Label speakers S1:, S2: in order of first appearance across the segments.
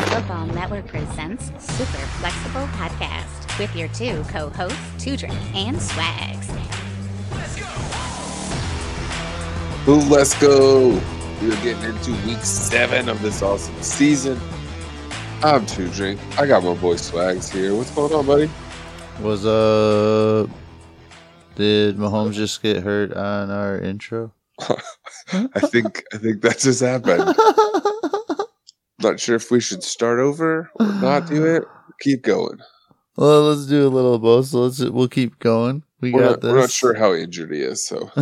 S1: Football Network presents Super Flexible Podcast with your two co-hosts, Tudrin and Swags. Let's go!
S2: Ooh, let's go. We are getting into week seven of this awesome season. I'm Two Drink. I got my boy Swags here. What's going on, buddy?
S3: What's up? did Mahomes just get hurt on our intro?
S2: I think I think that just happened. Not sure if we should start over or not do it. Keep going.
S3: Well, let's do a little of both. So let's we'll keep going. We
S2: We're
S3: got
S2: not,
S3: this.
S2: we're not sure how injured he is, so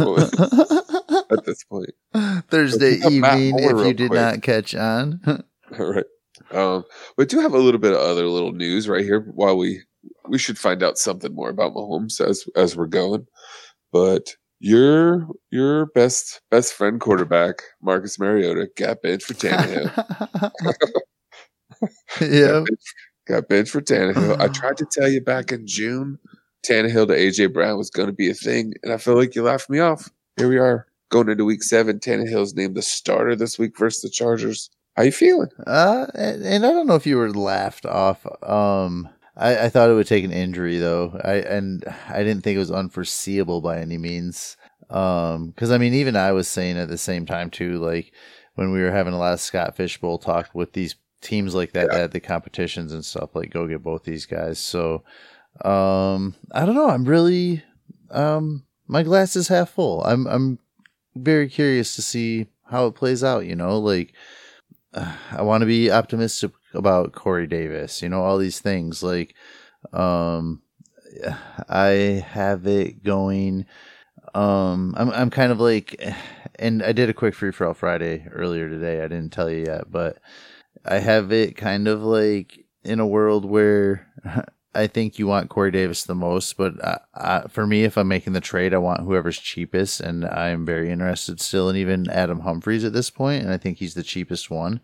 S2: at this point.
S3: Thursday
S2: Let's look up Matt
S3: evening, if you did
S2: quick.
S3: not catch on.
S2: All right. Um, we do have a little bit of other little news right here. While we we should find out something more about Mahomes as as we're going. But your your best best friend quarterback Marcus Mariota got benched for Tannehill.
S3: yeah.
S2: got, benched, for Tannehill. I tried to tell you back in June, Tannehill to AJ Brown was going to be a thing, and I feel like you laughed me off. Here we are going into week seven. Tannehill's named the starter this week versus the Chargers. How you feeling?
S3: Uh, and, and I don't know if you were laughed off. Um, I, I thought it would take an injury though. I and I didn't think it was unforeseeable by any means. Um, because I mean, even I was saying at the same time too, like when we were having a lot of Scott Fish Bowl talk with these teams like that,
S2: Yeah.
S3: had the competitions and stuff, like go get both these guys. So, um, I don't know. I'm really, um, my glass is half full. I'm I'm very curious to see how it plays out. You know, like I want to be optimistic about Corey Davis. You know, all these things like um I have it going um I'm I'm kind of like and I did a quick free for all Friday earlier today. I didn't tell you yet, but I have it kind of like in a world where I think you want Corey Davis the most, but I, I, for me, if I'm making the trade, I want whoever's cheapest, and I'm very interested still in even Adam Humphries at this point, and I think he's the cheapest one.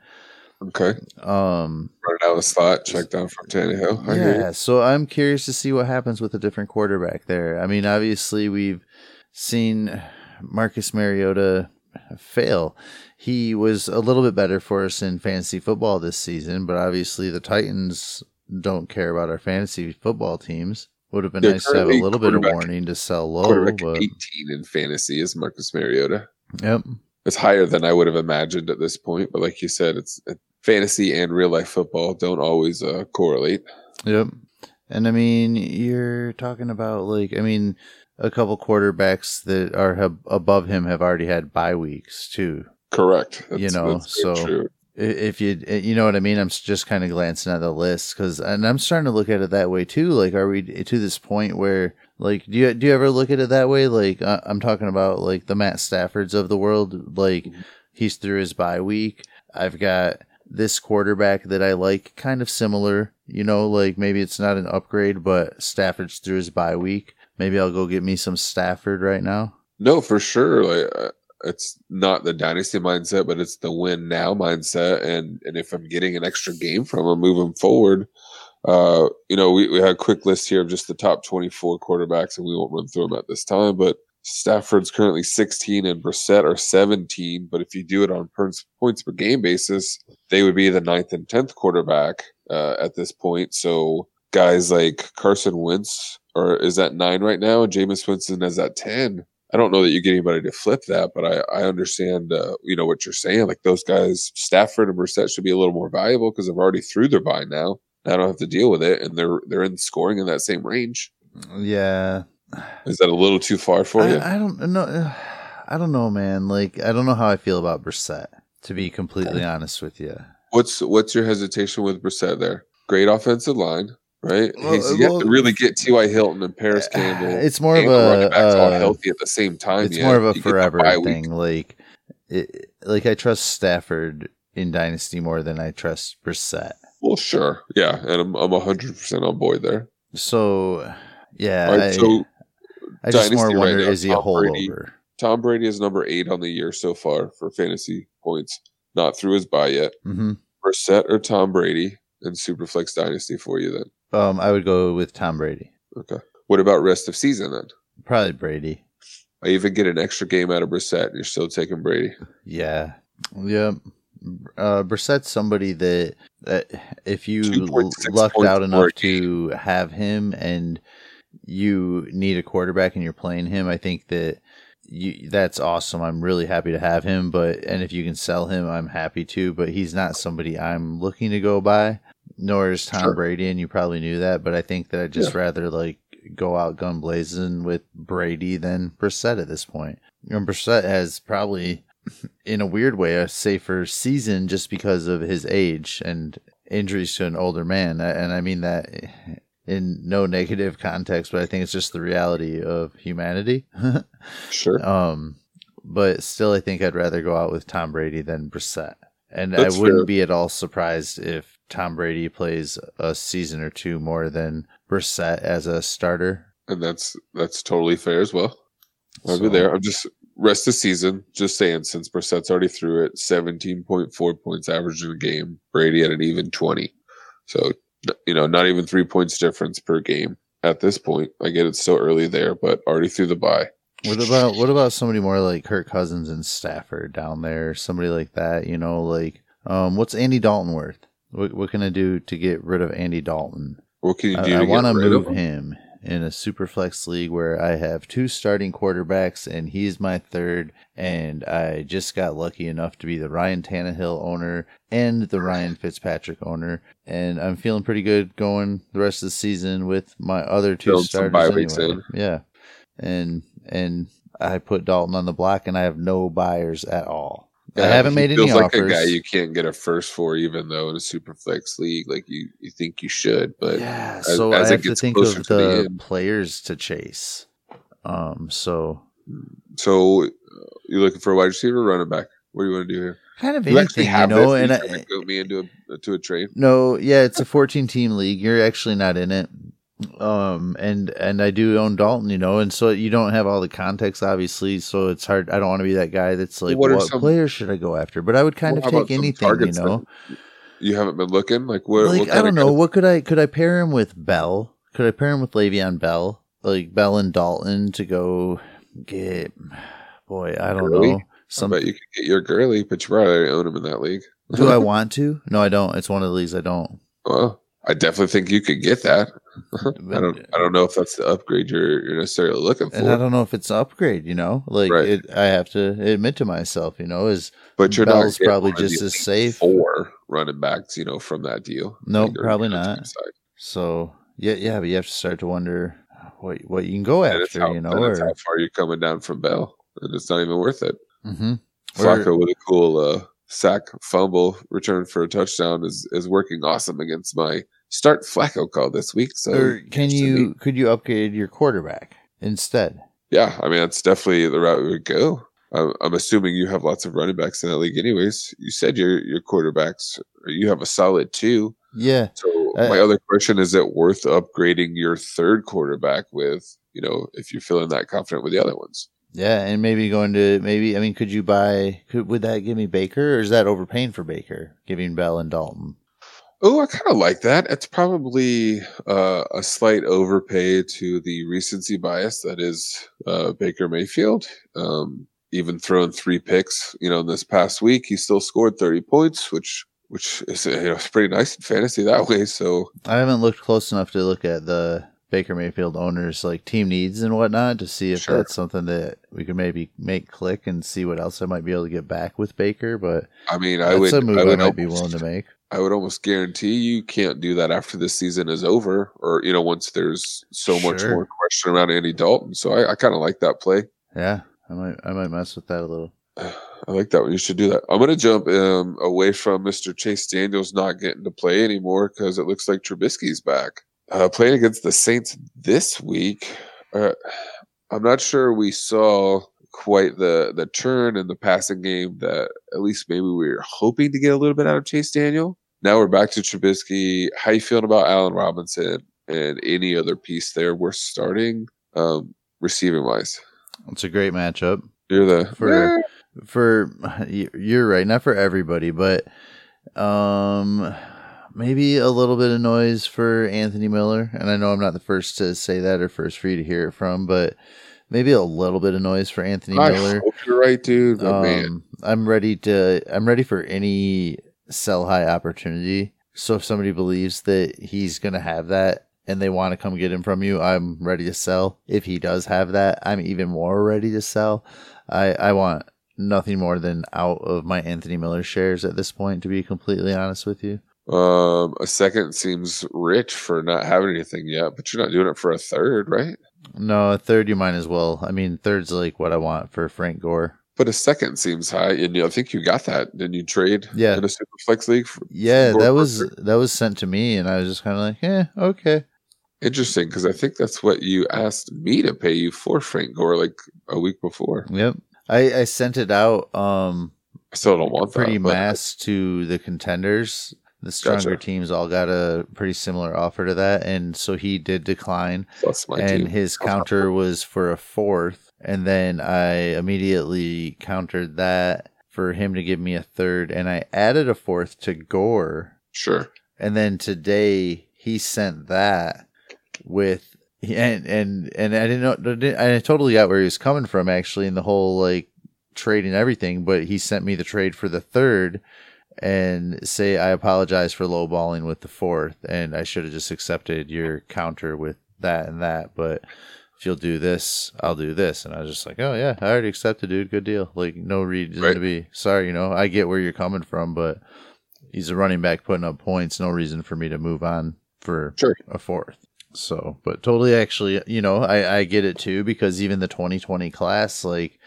S2: Okay.
S3: Um,
S2: Running down the slot, check down from Tannehill. I
S3: yeah, so I'm curious to see what happens with a different quarterback there. I mean, obviously we've seen Marcus Mariota fail. He was a little bit better for us in fantasy football this season, but obviously the Titans don't care about our fantasy football teams. Would have been nice to have a little bit of warning to sell low, but
S2: 18 in fantasy is Marcus Mariota.
S3: yep.
S2: It's higher than I would have imagined at this point, but like you said, it's uh, fantasy and real life football don't always uh, correlate.
S3: Yep. And I mean, you're talking about like, I mean, a couple quarterbacks that are hab- above him have already had bye weeks too.
S2: Correct.
S3: You know,
S2: that's
S3: so-
S2: true.
S3: If you, you know what I mean, I'm just kind of glancing at the list because, and I'm starting to look at it that way too. Like, are we to this point where, like, do you do you ever look at it that way? Like, uh, I'm talking about like the Matt Staffords of the world. Like,
S2: Mhm.
S3: he's through his bye week. I've got this quarterback that I like, kind of similar. You know, like maybe it's not an upgrade, but Stafford's through his bye week. Maybe I'll go get me some Stafford right now.
S2: No, for sure. Like uh, it's not the dynasty mindset, but it's the win now mindset. And and if I'm getting an extra game from him moving forward, uh, you know, we, we had a quick list here of just the top 24 quarterbacks, and we won't run through them at this time. But Stafford's currently 16 and Brissett are 17. But if you do it on points per game basis, they would be the ninth and 10th quarterback uh, at this point. So guys like Carson Wentz or is at nine right now, and Jameis Winston is at 10. I don't know that you get anybody to flip that, but I, I understand, uh, you know, what you're saying. Like those guys, Stafford and Brissett should be a little more valuable because they've already through their bye now. I don't have to deal with it, and they're they're in scoring in that same range.
S3: Yeah,
S2: Is that a little too far for you?
S3: I, I don't know. Uh, I don't know, man. Like, I don't know how I feel about Brissett. To be completely honest with you,
S2: what's what's your hesitation with Brissett there? Great offensive line, right?
S3: Well,
S2: He's, you uh, have
S3: well,
S2: to really get T.Y. Hilton and Parris uh, Campbell.
S3: it's more of
S2: and the running
S3: a.
S2: backs all
S3: uh,
S2: healthy at the same time.
S3: it's
S2: yet.
S3: more of a
S2: You
S3: forever thing. Like, it, like I trust Stafford in Dynasty more than I trust Brissett.
S2: Well, sure, yeah, and I'm I'm hundred percent on board there.
S3: So, yeah,
S2: right,
S3: I,
S2: so
S3: I just more
S2: Dynasty right now,
S3: is he a
S2: Tom Brady.
S3: holdover?
S2: Tom Brady is number eight on the year so far for fantasy points. Not through his bye yet.
S3: hmm
S2: Brissett or Tom Brady in Superflex Dynasty for you then.
S3: Um, I would go with Tom Brady.
S2: Okay. What about rest of season then?
S3: Probably Brady.
S2: I even get an extra game out of Brissett, and you're still taking Brady.
S3: Yeah. Yeah. uh, Brissett's somebody that, that if you lucked out enough to have him and you need a quarterback and you're playing him, I think that you, that's awesome. I'm really happy to have him, but and if you can sell him, I'm happy to. But he's not somebody I'm looking to go buy. Nor is Tom
S2: Sure.
S3: Brady, and you probably knew that. But I think that I'd just rather like go out gun blazing with Brady than Brissett at this point. And Brissett has probably, in a weird way, a safer season just because of his age and injuries to an older man. And I mean that in no negative context, but I think it's just the reality of humanity.
S2: Sure.
S3: um, but still, I think I'd rather go out with Tom Brady than Brissett. And
S2: That's
S3: I wouldn't
S2: fair.
S3: be at all surprised if Tom Brady plays a season or two more than Brissett as a starter.
S2: and that's that's totally fair as well. I'll
S3: So-
S2: be there. I'm just rest of season. Just saying, since Brissett's already through it, 17.4 points average in a game. Brady at an even 20. So you know, not even three points difference per game at this point. I get it's so early there, but already through the bye.
S3: What about what about somebody more like Kirk Cousins and Stafford down there? Somebody like that, you know, like um, what's Andy Dalton worth? What what can I do to get rid of Andy Dalton?
S2: What can you do?
S3: I, I want to move him in a super flex league where I have two starting quarterbacks and he's my third. And I just got lucky enough to be the Ryan Tannehill owner and the Ryan Fitzpatrick owner. And I'm feeling pretty good going the rest of the season with my other two
S2: Build
S3: starters. anyway. Yeah. And, and I put Dalton on the block and I have no buyers at all. I haven't made any
S2: feels like
S3: offers.
S2: a guy you can't get a first for, even though in a super flex league, like you, you think you should, but
S3: yeah,
S2: as-
S3: so
S2: as
S3: I have to think of
S2: to the
S3: the,
S2: end-
S3: players to chase. Um, so
S2: so you're looking for a wide receiver, or running back. What do you want to do here?
S3: kind of
S2: You
S3: anything, you know.
S2: this.
S3: And
S2: you
S3: I,
S2: trying to goat me into a to a trade.
S3: no, yeah, it's a 14 team league. You're actually not in it. Um, and and I do own Dalton, you know, and so you don't have all the context, obviously. So it's hard. I don't want to be that guy that's like,
S2: What
S3: what,
S2: some-
S3: players should I go after? But I would kind of take anything, you know.
S2: You haven't been looking like what?
S3: like
S2: what
S3: I don't
S2: of
S3: know. What could I could I pair him with Bell? Could I pair him with Le'Veon Bell? Like Bell and Dalton to go get? Boy, I don't
S2: Gurley?
S3: know. Some
S2: bet you could get your Gurley, but you probably own him in that league.
S3: do I want to? No, I don't. It's one of the leagues I don't.
S2: Well, I definitely think you could get that. I don't. I don't know if that's the upgrade you're, you're necessarily looking for.
S3: And I don't know if it's an upgrade. You know, like
S2: Right.
S3: it, I have to admit to myself. You know, is
S2: But you're
S3: Bell's
S2: not
S3: probably just as safe.
S2: Four running backs, you know, from that deal.
S3: Nope, probably not. so. Yeah, yeah, but you have to start to wonder what what you can go
S2: And
S3: after.
S2: how,
S3: you know, or
S2: how far you're coming down from Bell, and it's not even worth it.
S3: Mhm.
S2: Flacco with a cool uh, sack fumble return for a touchdown is is working awesome against my start Flacco call this week. So
S3: or can you could you upgrade your quarterback instead?
S2: Yeah, I mean that's definitely the route we would go. I'm, I'm assuming you have lots of running backs in that league, anyways. You said your your quarterbacks, you have a solid two.
S3: Yeah,
S2: So
S3: Uh,
S2: my other question is: It worth upgrading your third quarterback with? You know, if you're feeling that confident with the other ones.
S3: Yeah, and maybe going to maybe I mean, could you buy? Could would that give me Baker, or is that overpaying for Baker, giving Bell and Dalton?
S2: Oh, I kind of like that. It's probably uh, a slight overpay to the recency bias that is uh, Baker Mayfield. Um, even throwing three picks, you know, in this past week, he still scored thirty points, which which is you know, it's pretty nice in fantasy that way. So
S3: I haven't looked close enough to look at the Baker Mayfield owners like team needs and whatnot to see if
S2: Sure.
S3: that's something that we could maybe make click and see what else I might be able to get back with Baker. But
S2: I mean, I would
S3: a move
S2: I
S3: I,
S2: would
S3: might be willing to make.
S2: I would almost guarantee you can't do that after this season is over, or you know, once there's so much more question around Andy Dalton. So I, I kind of like that play.
S3: Yeah, I might I might mess with that a little.
S2: I like that one. You should do that. I'm going to jump um, away from Mr. Chase Daniels not getting to play anymore because it looks like Trubisky's back. Uh, playing against the Saints this week. Uh, I'm not sure we saw quite the the turn in the passing game that at least maybe we were hoping to get a little bit out of Chase Daniel. Now we're back to Trubisky. How you feeling about Allen Robinson and any other piece there we're starting um, receiving wise?
S3: It's a great matchup.
S2: You're the
S3: For- for you're right not for everybody but um maybe a little bit of noise for anthony miller and i know i'm not the first to say that or first for you to hear it from but maybe a little bit of noise for Anthony
S2: I
S3: Miller.
S2: hope you're right, dude. Man,
S3: Um, I'm ready to. I'm ready for any sell high opportunity. So if somebody believes that he's going to have that and they want to come get him from you, I'm ready to sell. If he does have that, I'm even more ready to sell. I I want nothing more than out of my Anthony Miller shares at this point. To be completely honest with you.
S2: um, a second seems rich for not having anything yet, but you're not doing it for a third, right?
S3: No, a third you might as well. I mean, third's like what I want for Frank Gore.
S2: But a second seems high, and you know, I think you got that. Didn't you trade
S3: Yeah.
S2: in a super flex league? For,
S3: Yeah, that was that was sent to me, and I was just kind of like, yeah, okay.
S2: interesting because I think that's what you asked me to pay you for Frank Gore like a week before.
S3: Yep. I, I sent it out um
S2: I still don't want
S3: pretty
S2: that. but-
S3: mass to the contenders. The stronger
S2: Gotcha.
S3: teams all got a pretty similar offer to that, and so he did decline. And
S2: team.
S3: his counter was for a fourth, and then I immediately countered that for him to give me a third, and I added a fourth to Gore,
S2: Sure.
S3: and then today he sent that with and and and I didn't know I totally got where he was coming from actually in the whole like trade and everything, but he sent me the trade for the third and say I apologize for lowballing with the fourth and I should have just accepted your counter with that and that, but if you'll do this, I'll do this. And I was just like, Oh yeah, I already accepted, dude. Good deal. Like no reason
S2: Right.
S3: to be sorry, you know, I get where you're coming from, but he's a running back putting up points, no reason for me to move on for
S2: Sure.
S3: a fourth. So, but totally actually, you know, I, I get it too because even the 2020 class, like,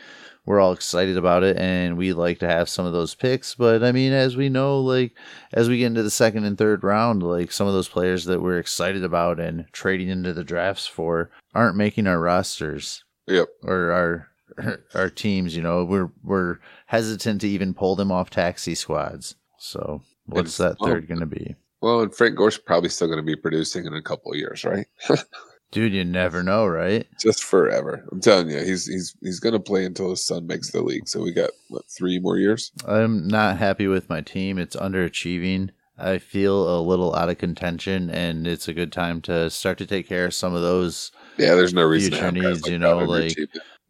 S3: we're all excited about it and we like to have some of those picks. But I mean, as we know, like, as we get into the second and third round, like, some of those players that we're excited about and trading into the drafts for aren't making our rosters
S2: Yep.
S3: or our our teams. You know, we're we're hesitant to even pull them off taxi squads. So, what's that third going to be?
S2: Well, and Frank Gore's probably still going to be producing in a couple of years, right?
S3: Dude, you never know, right?
S2: Just forever. I'm telling you, he's he's he's going to play until his son makes the league. So we got what three more years?
S3: I'm not happy with my team. It's underachieving. I feel a little out of contention, and it's a good time to start to take care of some of those.
S2: Yeah, there's no reason to
S3: Future needs,
S2: like
S3: you know, like-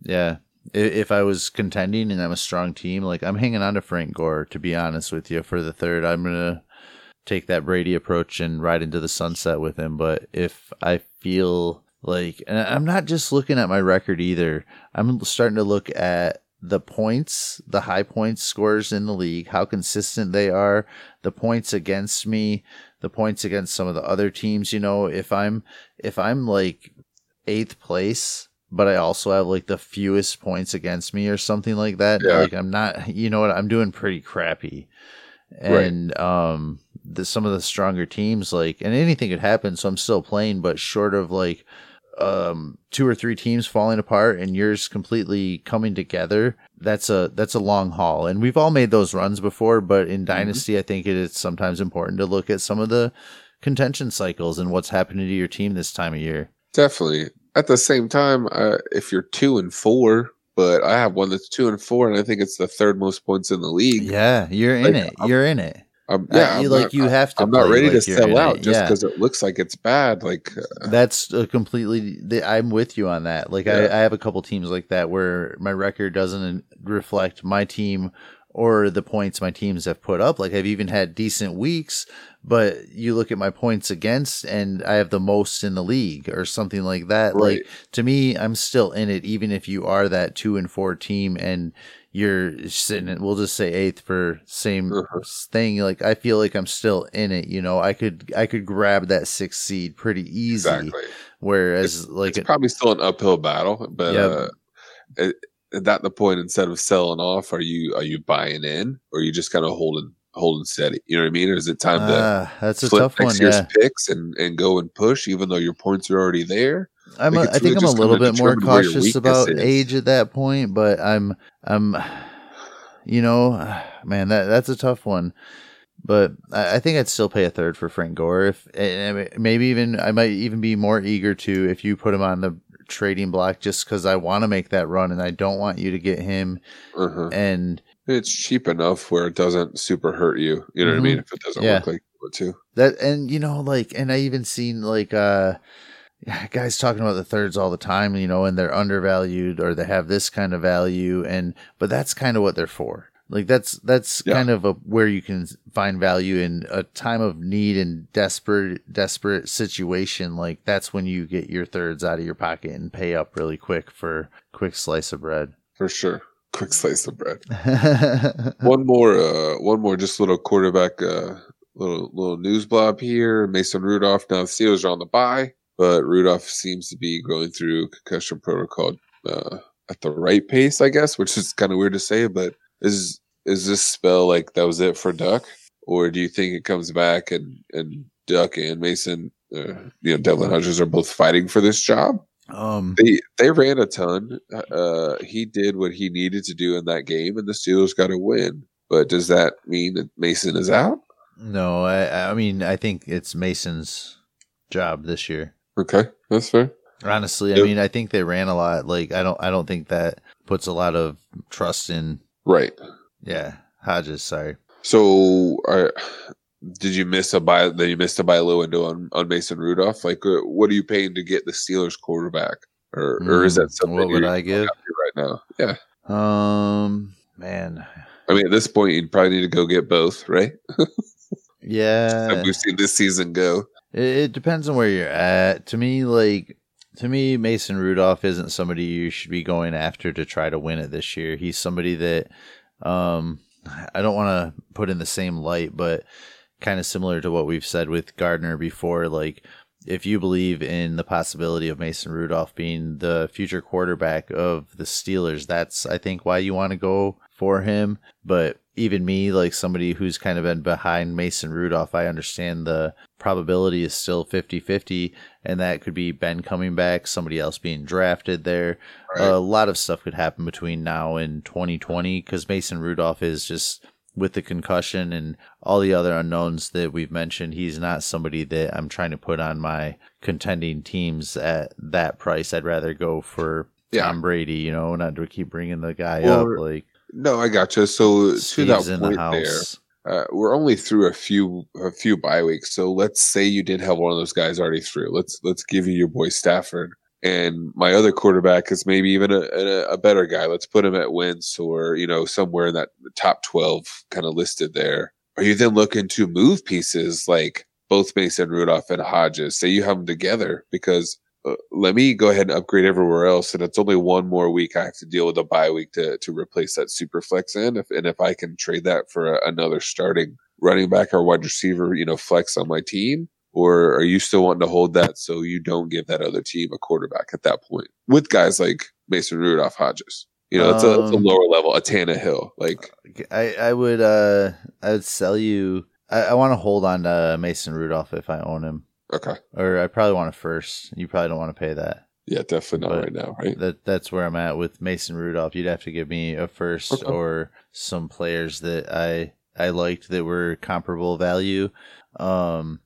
S3: Yeah. If I was contending and I'm a strong team, like I'm hanging on to Frank Gore, to be honest with you, for the third. I'm going to take that Brady approach and ride into the sunset with him. But if I feel like, and I'm not just looking at my record either, I'm starting to look at the points, the high points scores in the league, how consistent they are, the points against me, the points against some of the other teams. You know, if I'm, if I'm like eighth place, but I also have like the fewest points against me or something like that,
S2: Yeah.
S3: like I'm not, you know what, I'm doing pretty crappy.
S2: Right.
S3: And, um, the, some of the stronger teams, like, and anything could happen. So I'm still playing, but short of like, um two or three teams falling apart and yours completely coming together that's a that's a long haul and we've all made those runs before but in dynasty i think it is sometimes important to look at some of the contention cycles and what's happening to your team this time of year
S2: Definitely. At the same time, uh, if you're two and four, but I have one that's two and four, and I think it's the third most points in the league.
S3: yeah you're in it
S2: I'm-
S3: you're in it
S2: Um, yeah, I'm
S3: like
S2: not-
S3: you have to
S2: I'm not ready
S3: like
S2: to sell out just
S3: Yeah.
S2: because it looks like it's bad. Like, uh,
S3: that's a completely i'm with you on that like
S2: Yeah.
S3: I, I have a couple teams like that where my record doesn't reflect my team or the points my teams have put up like i've even had decent weeks but you look at my points against and i have the most in the league or something like that
S2: Right.
S3: like to me i'm still in it even if you are that two and four team and you're sitting we'll just say eighth for same
S2: Uh-huh.
S3: thing like i feel like i'm still in it you know i could i could grab that sixth seed pretty easy
S2: exactly.
S3: Whereas, like,
S2: It's probably still an uphill battle, but
S3: Yeah.
S2: uh, it, that the point, instead of selling off, are you are you buying in, or are you just kind of holding holding steady? You know what I mean? Or is it time to
S3: ah, that's a
S2: flip
S3: tough one.
S2: next year's
S3: Yeah,
S2: picks and and go and push, even though your points are already there?
S3: I'm.
S2: like,
S3: A, I think I'm a little bit more
S2: determine where your
S3: cautious about
S2: is.
S3: age at that point, but I'm. I'm. You know, man, that that's a tough one. But I I think I'd still pay a third for Frank Gore. If and maybe even I might even be more eager to if you put him on the trading block just because I want to make that run and I don't want you to get him.
S2: Uh-huh.
S3: And
S2: It's cheap enough where it doesn't super hurt you. You know what I
S3: Mhm.
S2: mean? If it doesn't
S3: Yeah.
S2: look like it would too.
S3: that and you know like and i even seen like uh guys talking about the thirds all the time, you know, and they're undervalued or they have this kind of value, and but that's kind of what they're for. Like that's that's
S2: Yeah.
S3: kind of a, where you can find value in a time of need and desperate desperate situation. Like that's when you get your thirds out of your pocket and pay up really quick for quick slice of bread.
S2: for sure. Quick slice of bread. one more, uh, one more, just little quarterback, uh, little little news blob here. Mason Rudolph. Now the Steelers are on the bye, but Rudolph seems to be going through concussion protocol uh, at the right pace, I guess, which is kind of weird to say. But is is this spell like that was it for Duck, or do you think it comes back and and Duck and Mason, uh, you know, Devlin Hodges are both fighting for this job?
S3: um,
S2: They they ran a ton. Uh, he did what he needed to do in that game, and the Steelers got a win. But does that mean that Mason is out?
S3: no, I I mean I think it's Mason's job this year.
S2: Okay, that's fair.
S3: Honestly, I mean I think they ran a lot. Like I don't I don't think that puts a lot of trust in
S2: Right.
S3: yeah Hodges. Sorry.
S2: So, uh, did you miss a buy? Then you missed a buy low window on, on Mason Rudolph. Like, uh, what are you paying to get the Steelers quarterback, or or is
S3: Mm,
S2: that something
S3: what would I give?
S2: right now? Yeah.
S3: Um, man,
S2: I mean, at this point, you'd probably need to go get both, right?
S3: yeah,
S2: We've seen this season go.
S3: It, it depends on where you're at. To me, like to me, Mason Rudolph isn't somebody you should be going after to try to win it this year. He's somebody that, um, I don't want to put in the same light, but kind of similar to what we've said with Gardner before, like. If you believe in the possibility of Mason Rudolph being the future quarterback of the Steelers, that's I think why you want to go for him. But even me, like somebody who's kind of been behind Mason Rudolph, I understand the probability is still 50 50, and that could be Ben coming back, somebody else being drafted there.
S2: Right.
S3: A lot of stuff could happen between now and 2020 because Mason Rudolph is just with the concussion and all the other unknowns that we've mentioned, he's not somebody that I'm trying to put on my contending teams at that price. I'd rather go for
S2: Yeah.
S3: Tom Brady, you know, not to keep bringing the guy
S2: Or
S3: up. Like,
S2: No, I gotcha. So to that
S3: in the
S2: point there, uh, we're only through a few a few bye weeks. So let's say you did have one of those guys already through. Let's let's give you your boy Stafford, and my other quarterback is maybe even a, a, a better guy. Let's put him at Wentz or you know somewhere in that top twelve kind of listed there. Are you then looking to move pieces like both Mason Rudolph and Hodges? Say you have them together because. Uh, let me go ahead and upgrade everywhere else, and it's only one more week I have to deal with a bye week to to replace that super flex in. If and if I can trade that for a, another starting running back or wide receiver, you know, flex on my team, or are you still wanting to hold that so you don't give that other team a quarterback at that point with guys like Mason Rudolph, Hodges? You know, it's a, it's a
S3: Um,
S2: lower level, a Tannehill. Like,
S3: I, I would uh I would sell you I, I want to hold on to Mason Rudolph if I own him.
S2: Okay,
S3: Or I probably want to first. You probably don't want to pay that.
S2: yeah, definitely not
S3: But-
S2: right now, right?
S3: That that's where I'm at with Mason Rudolph. You'd have to give me a first
S2: Okay.
S3: or some players that I I liked that were comparable value. Um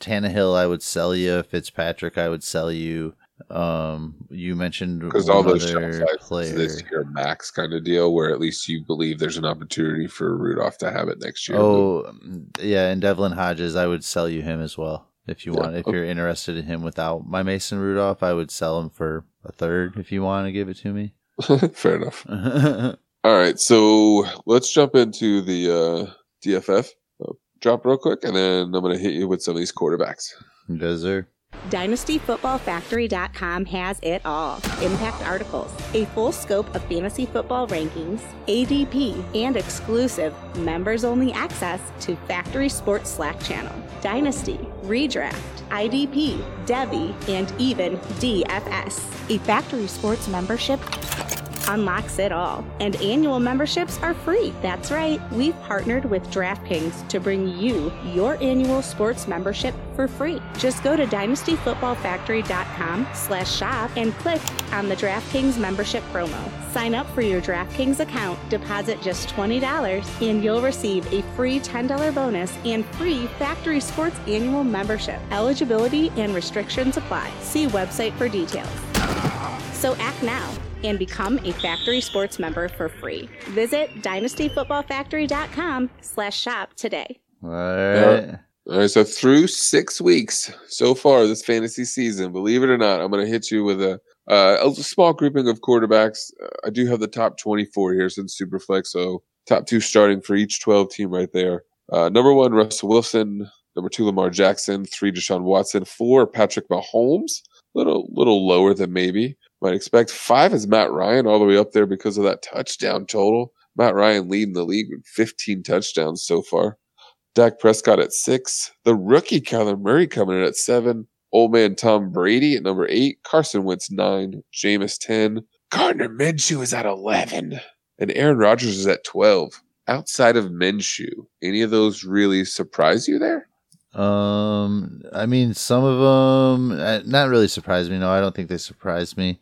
S3: Tannehill I would sell you. Fitzpatrick I would sell you. Um you mentioned
S2: Because all those shelf
S3: other
S2: life
S3: player.
S2: this year max kind of deal, where at least you believe there's an opportunity for Rudolph to have it next year.
S3: Oh, yeah, and Devlin Hodges, I would sell you him as well if you
S2: Yeah,
S3: want. If
S2: okay.
S3: you're interested in him without my Mason Rudolph, I would sell him for a third if you want to give it to me.
S2: Fair enough. All right, so let's jump into the uh, DFF uh, drop real quick, and then I'm going to hit you with some of these quarterbacks.
S3: Does there?
S4: DynastyFootballFactory.com has it all. Impact articles, a full scope of fantasy football rankings, ADP, and exclusive members-only access to Factory Sports Slack channel. Dynasty, Redraft, IDP, Devy, and even DFS. A Factory Sports membership unlocks it all. And annual memberships are free. That's right. We've partnered with DraftKings to bring you your annual sports membership for free. Just go to dynastyfootballfactory.com slash shop and click on the DraftKings membership promo. Sign up for your DraftKings account, deposit just $20, and you'll receive a free $10 bonus and free Factory Sports annual membership. Eligibility and restrictions apply. See website for details. So act now and become a Factory Sports member for free. Visit dynastyfootballfactory.com slash shop today.
S3: All right.
S2: All right, so through six weeks so far this fantasy season, believe it or not, I'm going to hit you with a uh, a small grouping of quarterbacks. Uh, I do have the top 24 here since Superflex, so top two starting for each 12 team right there. Uh, number one, Russell Wilson. Number two, Lamar Jackson. Three, Deshaun Watson. Four, Patrick Mahomes. Little little lower than maybe might expect. Five is Matt Ryan, all the way up there because of that touchdown total. Matt Ryan leading the league with 15 touchdowns so far. Dak Prescott at six. The rookie Kyler Murray coming in at seven. Old man Tom Brady at number eight. Carson Wentz nine. Jameis 10. Gardner Minshew is at 11. And Aaron Rodgers is at 12. Outside of Minshew, any of those really surprise you there?
S3: Um, I mean, some of them uh, not really surprised me. No, I don't think they surprised me.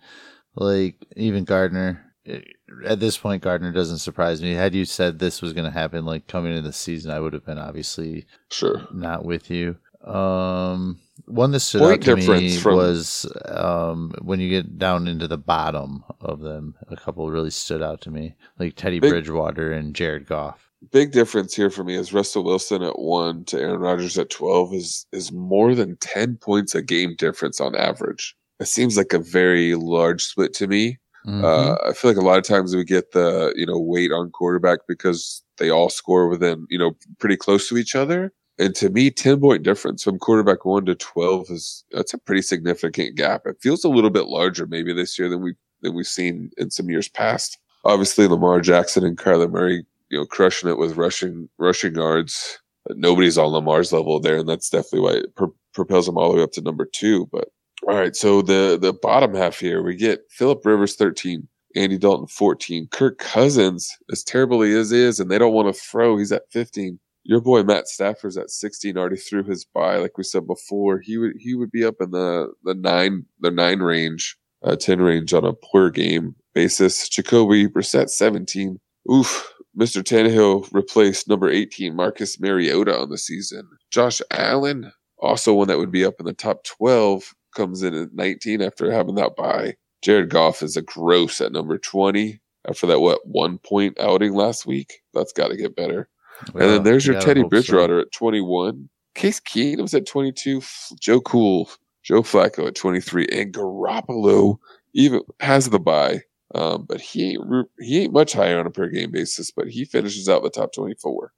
S3: Like even Gardner, eh, at this point, Gardner doesn't surprise me. Had you said this was going to happen, like coming into the season, I would have been obviously
S2: sure
S3: not with you. Um, one that stood Point out to me from- was um, when you get down into the bottom of them. A couple really stood out to me, like Teddy Big- Bridgewater and Jared Goff
S2: big difference here for me is Russell Wilson at one to Aaron Rodgers at twelve is is more than ten points a game difference on average. It seems like a very large split to me. Mm-hmm. Uh, I feel like a lot of times we get the you know weight on quarterback because they all score within you know pretty close to each other. And to me, ten point difference from quarterback one to twelve is that's a pretty significant gap. It feels a little bit larger maybe this year than we than we've seen in some years past. Obviously, Lamar Jackson and Kyler Murray you know, crushing it with rushing rushing yards. Nobody's on Lamar's level there, and that's definitely why it pro- propels him all the way up to number two. But all right, so the the bottom half here, we get Philip Rivers thirteen, Andy Dalton fourteen, Kirk Cousins as terribly as is, and they don't want to throw. He's at fifteen. Your boy Matt Stafford's at sixteen, already through his bye, like we said before. He would he would be up in the the nine the nine range, uh, ten range on a per game basis. Jacoby Brissett seventeen. Oof, Mr. Tannehill replaced number 18 Marcus Mariota on the season. Josh Allen, also one that would be up in the top 12, comes in at 19 after having that bye. Jared Goff is a gross at number 20 after that, what, one point outing last week? That's got to get better. Well, and then there's your Teddy Bridgewater so. at 21. Case Keenum's at 22. Joe Cool, Joe Flacco at 23. And Garoppolo even has the bye um, but he ain't he ain't much higher on a per game basis, but he finishes out the top twenty four.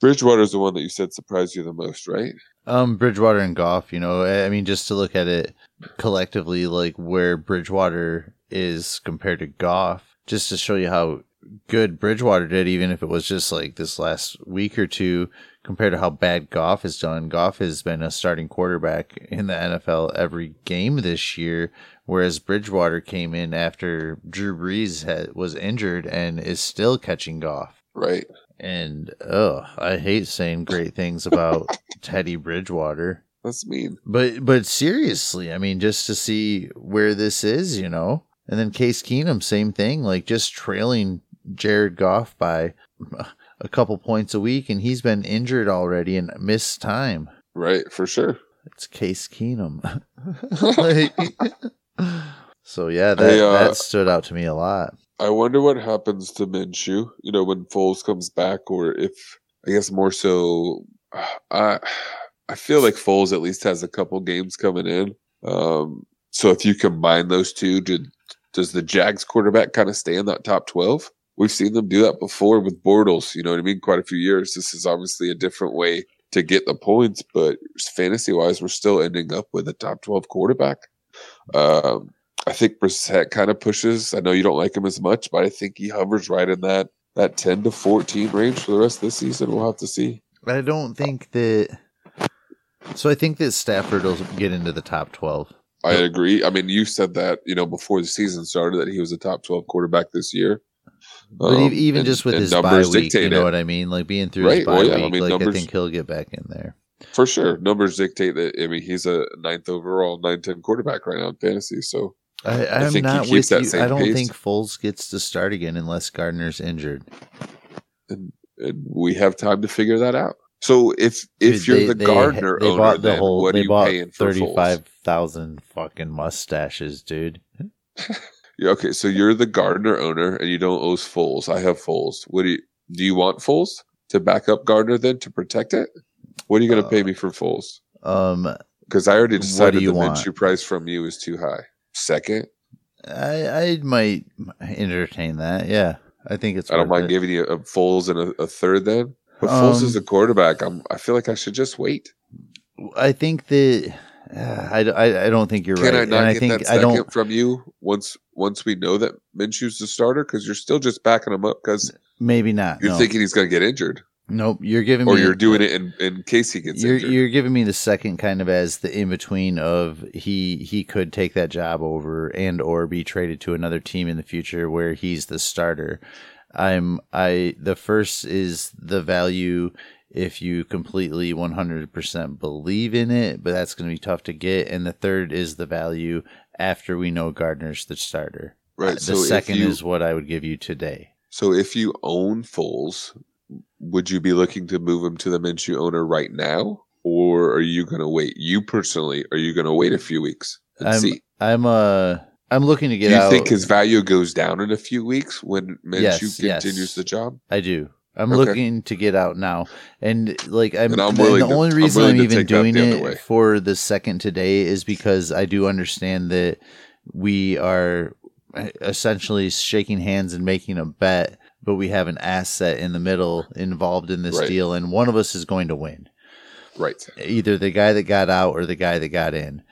S2: Bridgewater is the one that you said surprised you the most, right?
S3: Um, Bridgewater and Goff. You know, I mean, just to look at it collectively, like where Bridgewater is compared to Goff, just to show you how good Bridgewater did, even if it was just like this last week or two, compared to how bad Goff has done. Goff has been a starting quarterback in the NFL every game this year, whereas Bridgewater came in after Drew Brees had, was injured and is still catching Goff.
S2: Right.
S3: And oh, I hate saying great things about Teddy Bridgewater.
S2: That's mean.
S3: But but seriously, I mean, just to see where this is, you know. And then Case Keenum, same thing, like just trailing Jared Goff by a couple points a week, and he's been injured already and missed time.
S2: Right, for sure.
S3: It's Case Keenum. like, so yeah, that uh, that stood out to me a lot.
S2: I wonder what happens to Minshew. You know, when Foles comes back, or if I guess more so. I I feel like Foles at least has a couple games coming in. Um, so if you combine those two, did does the Jags quarterback kind of stay in that top twelve? We've seen them do that before with Bortles. You know what I mean? Quite a few years. This is obviously a different way to get the points, but fantasy wise, we're still ending up with a top twelve quarterback. Um, I think Brissett kind of pushes. I know you don't like him as much, but I think he hovers right in that that ten to fourteen range for the rest of the season. We'll have to see.
S3: But I don't think that. So I think that Stafford will get into the top twelve.
S2: I agree. I mean, you said that you know before the season started that he was a top twelve quarterback this year.
S3: But um, even and, just with his bye week, you know it. what I mean? Like being through right. his bye well, yeah. week, I mean, like numbers, I think he'll get back in there.
S2: For sure. Numbers dictate that I mean he's a ninth overall, nine ten quarterback right now in fantasy. So
S3: I, I'm I not with you. I don't pace. think Foles gets to start again unless Gardner's injured.
S2: And, and, we have time to figure that out. So if if Dude, you're they, the Gardner they, they owner, the then whole, what are you paying for
S3: thirty five thousand fucking mustaches, dude?
S2: yeah, okay, so you're the Gardner owner and you don't owe Foles. I have Foles. What do you do? You want Foles to back up Gardner then to protect it? What are you going to
S3: Uh,
S2: pay me for Foles?
S3: Um,
S2: Because I already decided the
S3: want?
S2: Minshew price from you is too high. Second,
S3: I I might entertain that. Yeah, I think it's.
S2: I don't mind
S3: it.
S2: giving you a Foles and a, a third. Then, but
S3: Um,
S2: Foles is a quarterback. I'm. I feel like I should just wait.
S3: I think that I, I, I don't think you're
S2: Can
S3: right,
S2: I
S3: and
S2: not
S3: I
S2: get
S3: think
S2: that
S3: I don't.
S2: from you once once we know that Minshew's the starter? Because you're still just backing him up because
S3: Maybe not.
S2: you're
S3: no.
S2: thinking he's going to get injured,
S3: nope. You're giving
S2: or
S3: me.
S2: you're doing it in, in case he gets
S3: You're
S2: injured.
S3: you're giving me the second kind of as the in between of he he could take that job over and or be traded to another team in the future where he's the starter. I'm I the first is the value if you completely 100% believe in it, but that's going to be tough to get. And the third is the value after we know Gardner's the starter.
S2: right.
S3: the
S2: So
S3: second
S2: you,
S3: is what I would give you today.
S2: so if you own Foles, would you be looking to move him to the Minshew owner right now, or are you going to wait? You personally, are you going to wait a few weeks and
S3: I'm
S2: see?
S3: I'm uh I'm looking to get
S2: Do you
S3: out.
S2: think his value goes down in a few weeks when Minshew
S3: Yes, yes.
S2: continues the job?
S3: I do. I'm
S2: Okay.
S3: looking to get out now, and like I'm.
S2: And I'm
S3: the
S2: to-
S3: only
S2: I'm
S3: reason I'm even doing it for the second today is because I do understand that we are eh, essentially shaking hands and making a bet, but we have an asset in the middle involved in this
S2: Right.
S3: deal, and one of us is going to win
S2: Right.
S3: either the guy that got out or the guy that got in.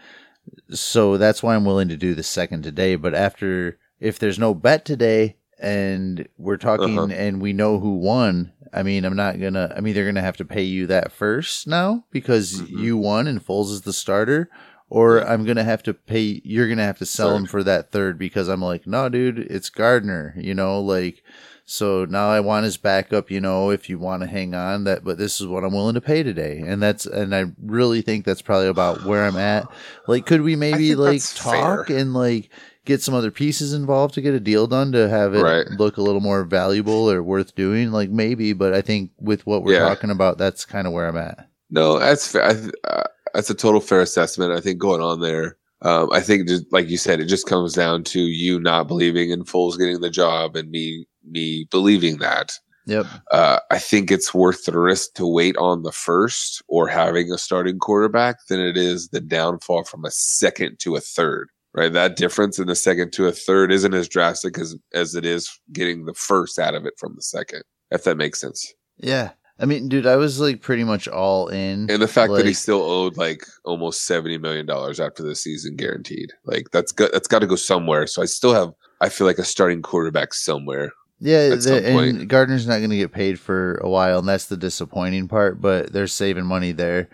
S3: So that's why I'm willing to do the second today. But after, if there's no bet today and we're talking
S2: Uh-huh.
S3: and we know who won, I mean, I'm not gonna, I'm either gonna have to pay you that first now because
S2: Mhm.
S3: you won and Foles is the starter. Or I'm gonna have to pay. You're gonna have to sell him for that third because I'm like, no, dude, it's Gardner. You know, like, so now I want his backup, you know, if you want to hang on that, but this is what I'm willing to pay today. And that's, and I really think that's probably about where I'm at. Like, could we maybe like talk
S2: fair.
S3: and like get some other pieces involved to get a deal done to have it
S2: Right.
S3: look a little more valuable or worth doing? Like maybe, but I think with what we're
S2: Yeah.
S3: talking about, that's kind of where I'm at.
S2: No, that's fair. I, uh, that's a total fair assessment. I think going on there, um, I think just like you said, it just comes down to you not believing in Foles getting the job and me me believing that.
S3: Yep.
S2: Uh, I think it's worth the risk to wait on the first or having a starting quarterback than it is the downfall from a second to a third. Right, that difference in the second to a third isn't as drastic as as it is getting the first out of it from the second. If that makes sense.
S3: Yeah. I mean, dude, I was like pretty much all in.
S2: And the fact that he still owed like almost seventy million dollars after the season guaranteed, like that's got that's got to go somewhere. So I still have, I feel like a starting quarterback somewhere.
S3: Yeah,
S2: at some
S3: and. Gardner's not going to get paid for a while, and that's the disappointing part. But they're saving money there,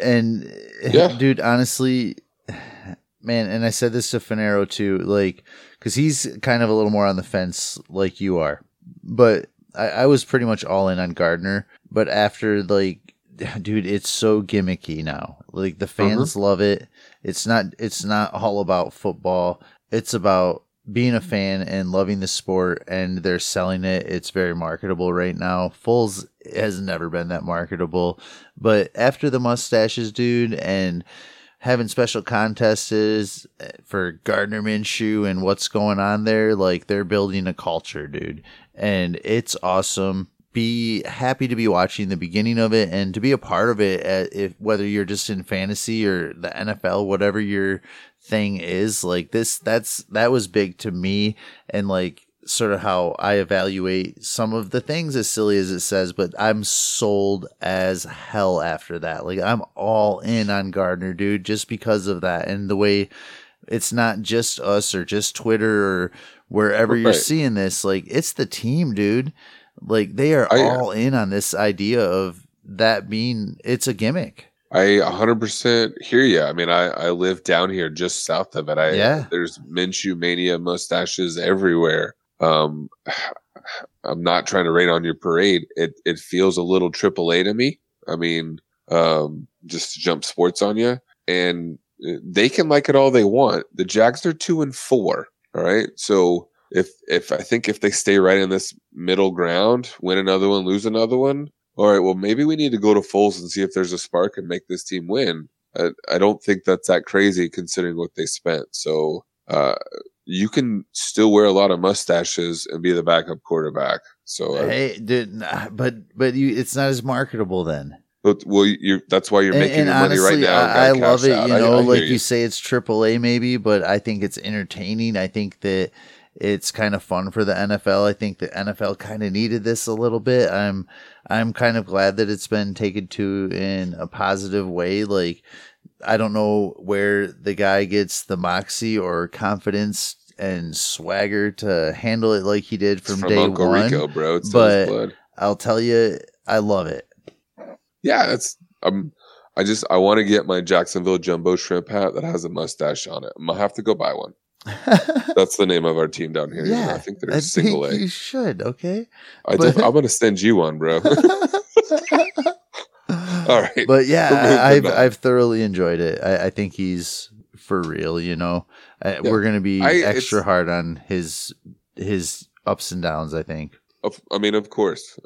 S3: and
S2: Yeah.
S3: dude, honestly, man, and I said this to Finero too, like, because he's kind of a little more on the fence, like you are. But I, I was pretty much all in on Gardner. But after like, dude, it's so gimmicky now. Like the uh-huh. fans love it. It's not. It's not all about football. It's about being a fan and loving the sport and they're selling it. It's very marketable right now. Foles has never been that marketable. But after the mustaches, dude, and having special contests eh, for Gardner Minshew and what's going on there, like they're building a culture, dude. And it's awesome. Be happy to be watching the beginning of it and to be a part of it, eh, if whether you're just in fantasy or the NFL, whatever your thing is like this that's that was big to me and like sort of how I evaluate some of the things as silly as it says, but I'm sold as hell after that. Like I'm all in on Gardner, dude, just because of that and the way it's not just us or just Twitter or wherever you're seeing this. Like it's the team, dude. Like they are
S2: yeah.
S3: all in on this idea of that being it's a gimmick.
S2: I 100% hear you. I mean, I, I live down here just south of it. I
S3: Yeah.
S2: there's Minshew mania mustaches everywhere. Um, I'm not trying to rain on your parade. It it feels a little AAA to me. I mean, um, just to jump sports on you, and uh, they can like it all they want. The Jags are two and four. All right, so if if I think if they stay right in this middle ground, win another one, lose another one, all right, well, maybe we need to go to Foles and see if there's a spark and make this team win. I, I don't think that's that crazy considering what they spent. So uh, you can still wear a lot of mustaches and be the backup quarterback. So uh,
S3: Hey, dude, but but you, it's not as marketable then.
S2: But well, you're that's why you're
S3: And,
S2: making
S3: and
S2: your money right now.
S3: I, I love it.
S2: out.
S3: You know,
S2: I
S3: like you. say, it's AAA maybe, but I think it's entertaining. I think that it's kind of fun for the NFL. I think the NFL kind of needed this a little bit. I'm I'm kind of glad that it's been taken to in a positive way. Like I don't know where the guy gets the moxie or confidence and swagger to handle it like he did from,
S2: from
S3: day
S2: Uncle
S3: one.
S2: Rico, bro. It's
S3: but-
S2: blood.
S3: I'll tell you, I love it.
S2: Yeah, it's um. I just I want to get my Jacksonville jumbo shrimp hat that has a mustache on it. I'm gonna have to go buy one. That's the name of our team down here.
S3: yeah,
S2: I think they're single
S3: think
S2: A.
S3: you should. Okay.
S2: I
S3: but-
S2: def- I'm gonna send you one, bro. All right.
S3: But yeah, I- I've. I've thoroughly enjoyed it. I, I think he's for real. You know, uh,
S2: Yeah.
S3: we're gonna be
S2: I-
S3: extra hard on his his ups and downs. I think,
S2: Of- I mean, of course,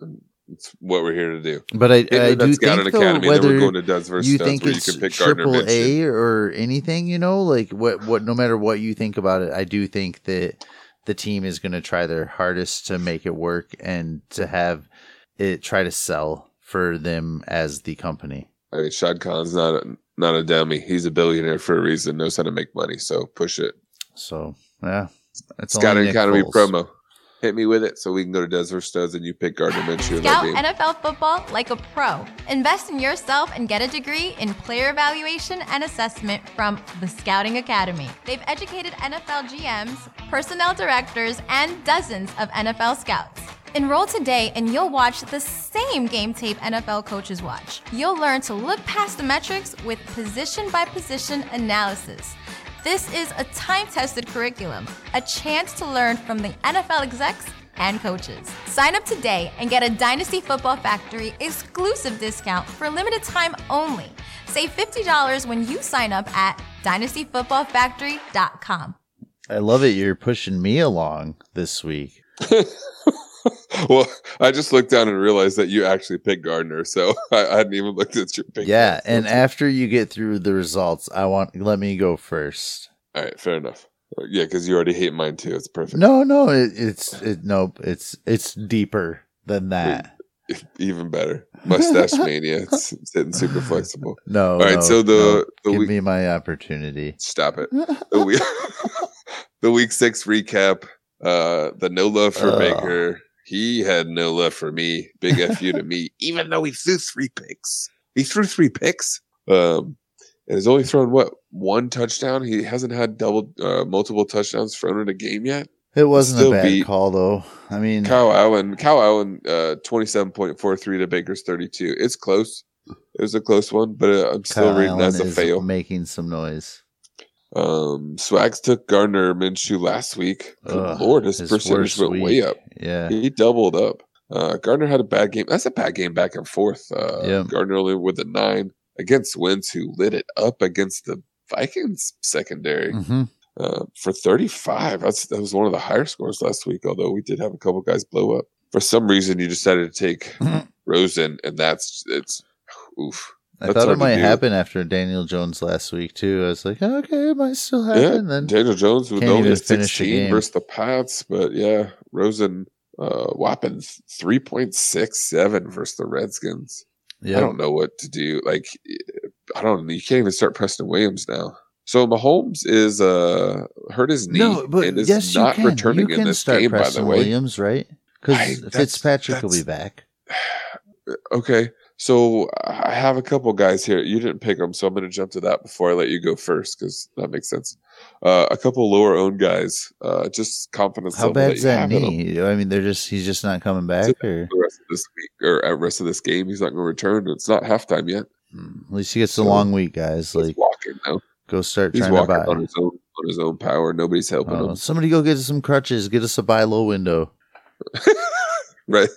S2: it's what we're here to do.
S3: but I, I do
S2: scouting
S3: think though,
S2: academy, then we're going to Duds versus
S3: you think it's
S2: you can pick
S3: triple A or anything, you know, like what what no matter what you think about it, I do think that the team is going to try their hardest to make it work and to have it try to sell for them as the company.
S2: I mean, Shad Khan's not a, not a dummy. He's a billionaire for a reason. Knows how to make money. So push it.
S3: So yeah, it's only
S2: Scouting
S3: Nick
S2: Academy
S3: Foles.
S2: promo. Hit me with it so we can go to Desert Studs and you pick Gardner Minshew in that
S5: Scout
S2: game.
S5: NFL football like a pro. Invest in yourself and get a degree in player evaluation and assessment from the Scouting Academy. They've educated NFL GMs, personnel directors, and dozens of NFL scouts. Enroll today and you'll watch the same game tape NFL coaches watch. You'll learn to look past the metrics with position by position analysis. This is a time tested curriculum, a chance to learn from the NFL execs and coaches. Sign up today and get a Dynasty Football Factory exclusive discount for a limited time only. Save $50 when you sign up at dynastyfootballfactory.com.
S3: I love it. You're pushing me along this week.
S2: well, I just looked down and realized that you actually picked Gardner, so I, I hadn't even looked at your pick.
S3: Yeah,
S2: so
S3: and after you get through the results, I want let me go first.
S2: all right, fair enough. Uh, Yeah, because you already hate mine too. It's perfect.
S3: No, no, it, it's it, nope. It's it's deeper than that.
S2: even better. Mustache mania. It's, it's hitting super flexible.
S3: No.
S2: All right,
S3: no,
S2: so the
S3: no.
S2: the
S3: give
S2: week.
S3: me my opportunity.
S2: Stop it. The week. the week six recap. Uh, the no love for
S3: Ugh.
S2: Baker. He had no love for me. Big fu to me. Even though he threw three picks, he threw three picks. Um, and has only thrown what one touchdown. He hasn't had double, uh, multiple touchdowns thrown in a game yet.
S3: It wasn't a bad
S2: beat
S3: call though. I mean,
S2: Kyle Allen, Kyle Allen, uh, twenty-seven point four three to Baker's thirty-two. It's close. It was a close one, but uh, I'm still
S3: Kyle
S2: reading
S3: Allen
S2: a fail.
S3: making some noise.
S2: Um, Swags took Gardner Minshew last week. Good
S3: Ugh,
S2: Lord, his,
S3: his
S2: percentage went way up.
S3: Yeah.
S2: He doubled up. Uh, Gardner had a bad game. That's a bad game back and forth. Uh,
S3: Yep.
S2: Gardner only with a nine against Wentz, who lit it up against the Vikings secondary
S3: hmm
S2: uh, for 35. That's that was one of the higher scores last week. Although we did have a couple guys blow up. For some reason, you decided to take Rosen, and that's it's oof.
S3: I
S2: That's
S3: thought it might happen after Daniel Jones last week too. I was like, okay, it might still happen.
S2: Yeah,
S3: happen. then
S2: Daniel Jones with only
S3: finish the
S2: 16
S3: game.
S2: versus the Pats, but yeah, Rosen uh, whopping 3.67 versus the Redskins.
S3: Yeah, I
S2: don't know what to do. Like, I don't. You can't even start Preston Williams now. So Mahomes is uh hurt his knee
S3: no, but
S2: and is
S3: yes,
S2: not
S3: you can.
S2: returning
S3: you
S2: in
S3: can
S2: this
S3: start
S2: game.
S3: Preston
S2: by the way,
S3: Williams, right? Because
S2: that's-
S3: Fitzpatrick will be back.
S2: okay. So I have a couple guys here. You didn't pick them, so I'm going to jump to that before I let you go first because that makes sense. Uh, a couple lower owned guys, uh, just confidence.
S3: How bad's that
S2: 'em.
S3: knee? I mean, they're just he's just not coming back, or
S2: the rest of this week or at rest of this game. He's not going to return. It's not halftime yet.
S3: Hmm, at least he gets a long week, guys.
S2: He's
S3: Like,
S2: walking now.
S3: go start
S2: He's
S3: trying to
S2: walking
S3: buy.
S2: on his own on his own power. Nobody's helping
S3: Oh,
S2: him.
S3: somebody go get us some crutches. Get us a buy low window.
S2: Right.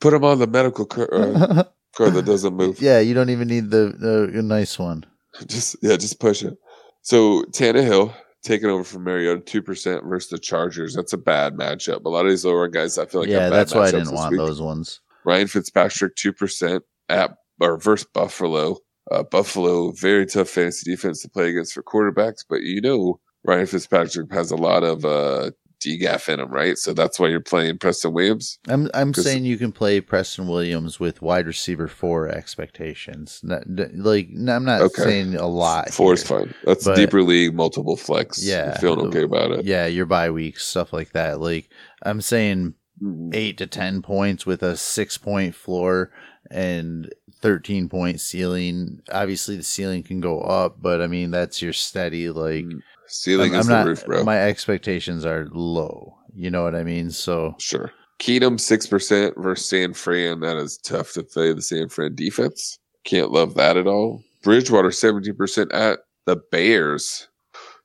S2: Put him on the medical cur- uh, car that doesn't move.
S3: yeah, you don't even need the, the nice one.
S2: Just yeah, just push it. So Tannehill taking over from Mariota two percent versus the Chargers. That's a bad matchup. A lot of these lower guys, I feel like
S3: yeah, that's why I didn't want
S2: week.
S3: those ones.
S2: Ryan Fitzpatrick two percent at or versus Buffalo. Uh, Buffalo very tough fantasy defense to play against for quarterbacks, but you know Ryan Fitzpatrick has a lot of uh, DGAF in him, right? So that's why you're playing Preston Williams.
S3: I'm I'm saying you can play Preston Williams with wide receiver four expectations. Not, like I'm not
S2: Okay.
S3: saying a lot.
S2: Four is fine. That's
S3: But-
S2: deeper league, multiple flex.
S3: Yeah.
S2: You're feeling okay about it.
S3: Yeah, your bye weeks, stuff like that. Like I'm saying
S2: Mhm.
S3: eight to ten points with a six point floor and thirteen point ceiling. Obviously the ceiling can go up, but I mean that's your steady like
S2: Ceiling
S3: I'm,
S2: is
S3: I'm not
S2: the roof, bro.
S3: my expectations are low. You know what I mean? So
S2: Sure. Keenum six percent versus San Fran. That is tough to play the San Fran defense. Can't love that at all. Bridgewater seventeen percent at the Bears.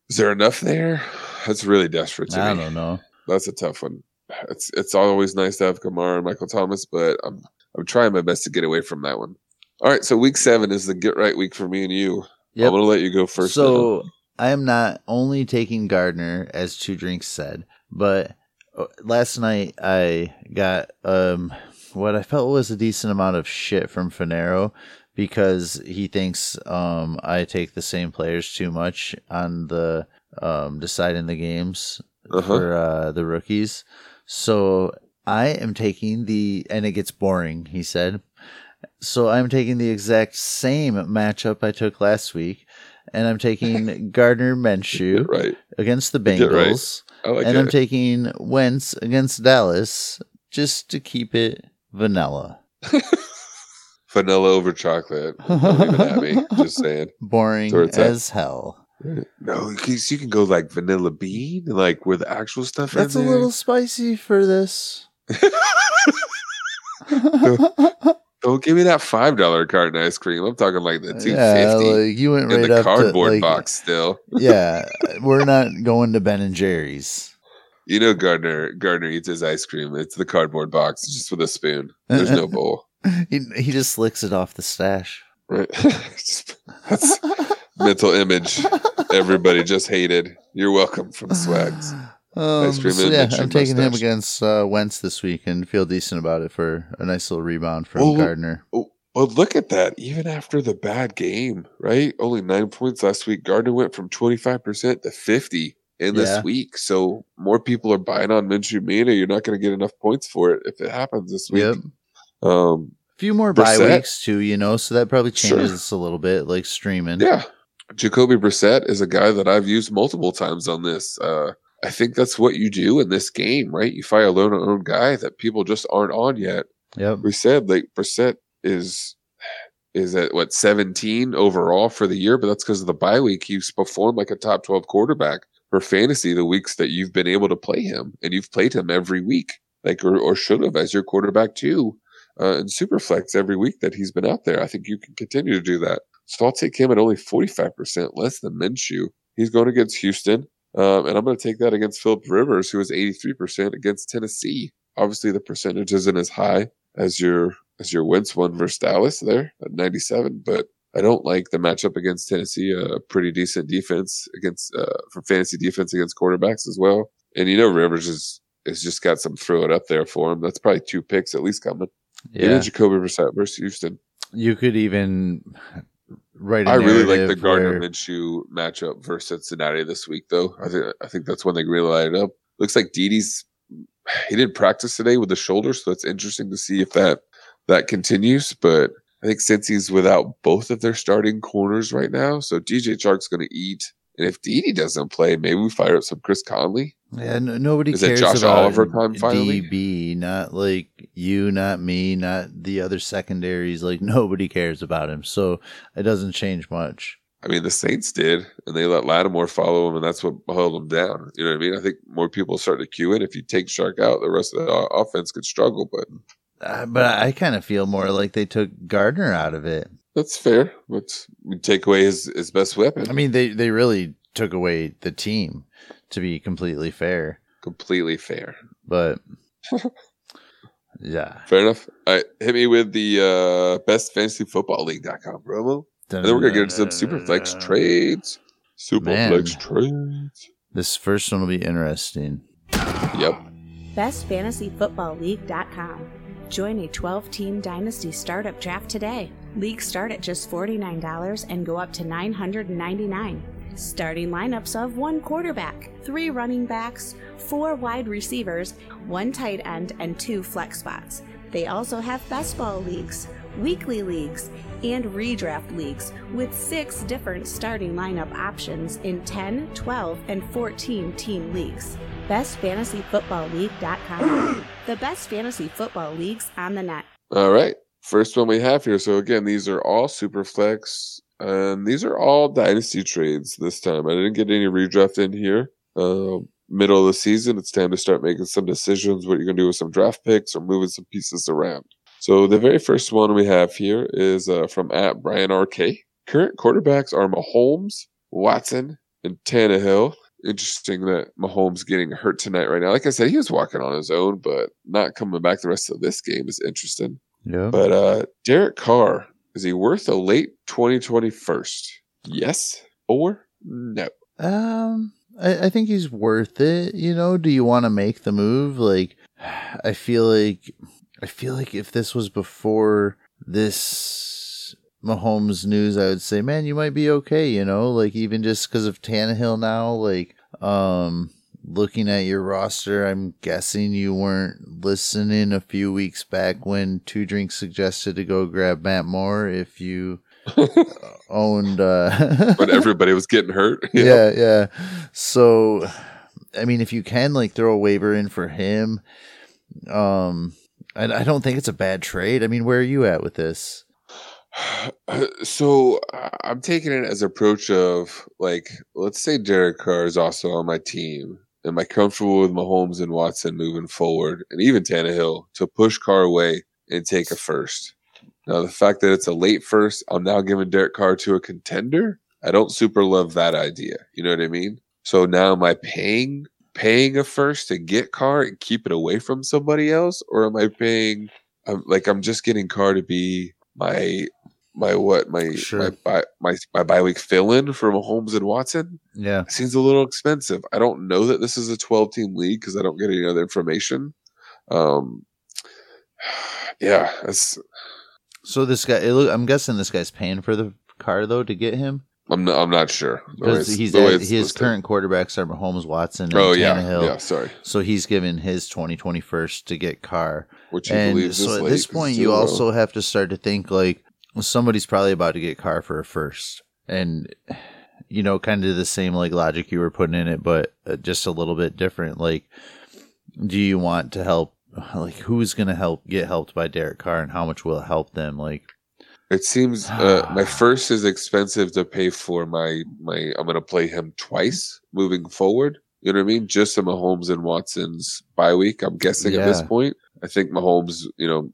S2: Is there enough there? That's really desperate to
S3: I
S2: me.
S3: don't know.
S2: That's a tough one. It's it's always nice to have Kamara and Michael Thomas, but I'm I'm trying my best to get away from that one. All right, so week seven is the get right week for me and you.
S3: Yep.
S2: I'm gonna let you go first.
S3: So I am not only taking Gardner, as Two Drinks said, but uh, last night I got um what I felt was a decent amount of shit from Finero because he thinks um I take the same players too much on the um deciding the games
S2: Uh-huh.
S3: for uh, the rookies. So I am taking the and it gets boring, he said. So I'm taking the exact same matchup I took last week, and I'm taking Gardner Minshew
S2: right.
S3: against the
S2: right.
S3: Bengals,
S2: I like
S3: and I'm taking Wentz against Dallas just to keep it vanilla.
S2: Vanilla over chocolate. Don't even at me. Just saying.
S3: Boring as hell.
S2: No, because you can go like vanilla bean, like with actual stuff.
S3: That's a little spicy for this.
S2: Don't give me that five dollar carton ice cream. I'm talking like the two fifty
S3: yeah, like you went
S2: in
S3: right
S2: the
S3: up
S2: cardboard
S3: to, like,
S2: box. Still,
S3: yeah, we're not going to Ben and Jerry's.
S2: you know, Gardner Gardner eats his ice cream. It's the cardboard box, just with a spoon. There's no bowl.
S3: He he just licks it off the stash.
S2: Right? Just- That's mental image. Everybody just hated. You're welcome from Swags.
S3: Um, so yeah, I'm taking him against uh, Wentz this week and feel decent about it for a nice little rebound from
S2: Oh,
S3: Gardner.
S2: Oh, well, look at that. Even after the bad game, right? Only nine points last week. Gardner went from 25% to 50 in this
S3: Yeah.
S2: week. So more people are buying on Minshew Mania. You're not going to get enough points for it if it happens this week.
S3: Yep.
S2: Um,
S3: A few more bye weeks too, you know, so that probably
S2: Sure.
S3: changes us a little bit, like streaming.
S2: yeah. Jacoby Brissett is a guy that I've used multiple times on this. Uh, I think that's what you do in this game, right? You fire a loan own guy that people just aren't on yet.
S3: Yep.
S2: we said like Brissett is is at what 17 overall for the year, but that's because of the bye week. He's performed like a top 12 quarterback for fantasy the weeks that you've been able to play him, and you've played him every week, like or, or should have as your quarterback too, uh, in Superflex every week that he's been out there. I think you can continue to do that. So I'll take him at only 45% less than Minshew. He's going against Houston. Um, and I'm going to take that against Philip Rivers, who is 83% against Tennessee. Obviously, the percentage isn't as high as your as your Wentz one versus Dallas there at 97, but I don't like the matchup against Tennessee. A pretty decent defense against uh, for fantasy defense against quarterbacks as well. And you know Rivers is has just got some throw it up there for him. That's probably two picks at least coming.
S3: Yeah.
S2: Even Jacoby Brissett versus Houston.
S3: You could even write. I
S2: really like the Gardner Minshew matchup versus Cincinnati this week, though. I think I think that's when they really light it up. Looks like Didi's he didn't practice today with the shoulder, so that's interesting to see if that that continues. But I think since he's without both of their starting corners right now, so DJ Chark's going to eat. And if Didi doesn't play, maybe we fire up some Chris Conley.
S3: Yeah, no, nobody
S2: Is
S3: cares
S2: Josh
S3: about
S2: Oliver time finally?
S3: DB, not like you, not me, not the other secondaries. Like nobody cares about him, so it doesn't change much.
S2: I mean, the Saints did, and they let Lattimore follow him, and that's what held him down. You know what I mean? I think more people start to cue in. If you take Chark out, the rest of the offense could struggle, but
S3: Uh, but I kind of feel more like they took Gardner out of it.
S2: that's fair. But we take away his, his best weapon.
S3: I mean, they they really took away the team, to be completely fair.
S2: completely fair.
S3: But yeah,
S2: Fair enough. All right, hit me with the uh, best fantasy football league.com promo. And then we're going to get into some Superflex trades. Superflex
S3: Man.
S2: trades.
S3: This first one will be interesting.
S2: Yep.
S4: BestFantasyFootballLeague.com. Join a 12 team dynasty startup draft today. Leagues start at just $49 and go up to $999. Starting lineups of one quarterback, three running backs, four wide receivers, one tight end, and two flex spots. They also have best ball leagues, weekly leagues, and redraft leagues with six different starting lineup options in 10, 12, and 14 team leagues. BestFantasyFootballLeague.com. the best fantasy football leagues on the net.
S2: All right. First one we have here. So again, these are all super flex and these are all dynasty trades this time. I didn't get any redraft in here. Uh, middle of the season, it's time to start making some decisions what you're going to do with some draft picks or moving some pieces around. So the very first one we have here is uh, from at Brian RK. Current quarterbacks are Mahomes, Watson, and Tannehill. Interesting that Mahomes getting hurt tonight right now. Like I said, he was walking on his own, but not coming back the rest of this game is interesting.
S3: Yeah.
S2: But uh Derek Carr, is he worth a late 2020 first? Yes or no?
S3: Um, I, I think he's worth it. You know, do you want to make the move? Like, I feel like, I feel like if this was before this Mahomes news, I would say, man, you might be okay. You know, like even just because of Tannehill now, like, um, looking at your roster, I'm guessing you weren't listening a few weeks back when Two Drinks suggested to go grab Matt Moore if you owned. Uh,
S2: But everybody was getting hurt.
S3: yeah, yeah. So, I mean, if you can like throw a waiver in for him, um, I, I don't think it's a bad trade. I mean, where are you at with this?
S2: So uh, I'm taking it as approach of like, let's say Derek Carr is also on my team. Am I comfortable with Mahomes and Watson moving forward, and even Tannehill to push Carr away and take a first? Now the fact that it's a late first, I'm now giving Derek Carr to a contender. I don't super love that idea. You know what I mean? So now am I paying paying a first to get Carr and keep it away from somebody else, or am I paying? I'm, like I'm just getting Carr to be my my what my
S3: Sure.
S2: my my my, week fill in for Mahomes and Watson
S3: Yeah,
S2: seems a little expensive. I don't know that this is a 12 team league because I don't get any other information. Um, yeah, that's,
S3: so this guy, it look, I'm guessing this guy's paying for the car though to get him
S2: I'm not, I'm not sure.
S3: Because he's at, his
S2: listed.
S3: current quarterbacks are Mahomes, Watson, and
S2: Oh yeah,
S3: Tannehill.
S2: yeah. Sorry,
S3: So he's given his 2021st to get Carr.
S2: which he
S3: and
S2: believes
S3: so at this point you also have to start to think like well, somebody's probably about to get car for a first and you know kind of the same like logic you were putting in it but uh, just a little bit different like do you want to help like who's going to help get helped by Derek Carr and how much will it help them like
S2: It seems uh, my first is expensive to pay for my my. I'm going to play him twice moving forward. You know what I mean? Just a Mahomes and Watson's bye week. I'm guessing at this point. I think Mahomes, you know,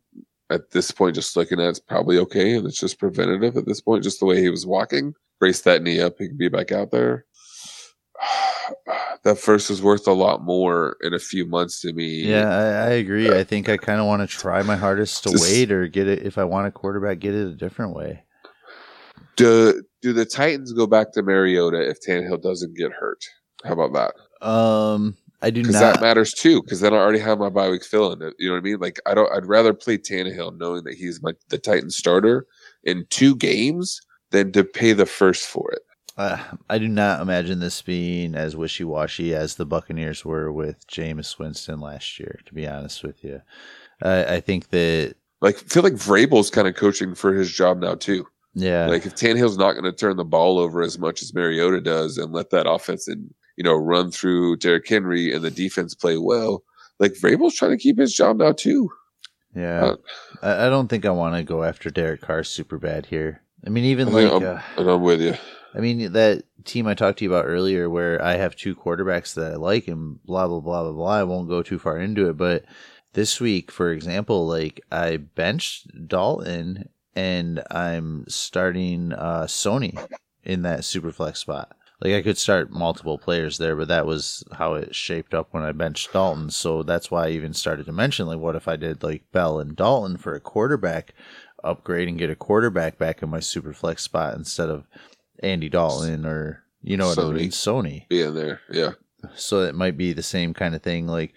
S2: at this point, just looking at it's probably okay, and it's just preventative at this point. Just the way he was walking, brace that knee up, he can be back out there. that first is worth a lot more in a few months to me.
S3: yeah I, I agree I think I kind of want to try my hardest to
S2: Just-
S3: wait or get it if I want a quarterback get it a different way
S2: Do do the Titans go back to Mariota if Tannehill doesn't get hurt? How about that?
S3: um I do
S2: because
S3: not
S2: that matters too. Because then I already have my bye week fill in. You know what I mean? Like I don't. I'd rather play Tannehill knowing that he's my the Titan starter in two games than to pay the first for it.
S3: Uh, I do not imagine this being as wishy washy as the Buccaneers were with Jameis Winston last year. To be honest with you, I, I think that
S2: Like I feel like Vrabel's kind of coaching for his job now too.
S3: yeah,
S2: Like if Tannehill's not going to turn the ball over as much as Mariota does and let that offense and you know run through Derrick Henry and the defense play well, like Vrabel's trying to keep his job now too.
S3: yeah.
S2: uh,
S3: I, don't think I want to go after Derek Carr super bad here. I mean, even
S2: I
S3: like,
S2: I'm-
S3: uh,
S2: and I'm with you.
S3: I mean that team I talked to you about earlier, where I have two quarterbacks that I like, and blah blah blah blah blah. I won't go too far into it, but this week, for example, like I benched Dalton and I'm starting uh, Sony in that super flex spot. Like I could start multiple players there, but that was how it shaped up when I benched Dalton. So that's why I even started to mention like, what if I did like Bell and Dalton for a quarterback upgrade and get a quarterback back in my super flex spot instead of Andy Dalton or you know what I mean, Sony
S2: Being there, yeah.
S3: so it might be the same kind of thing like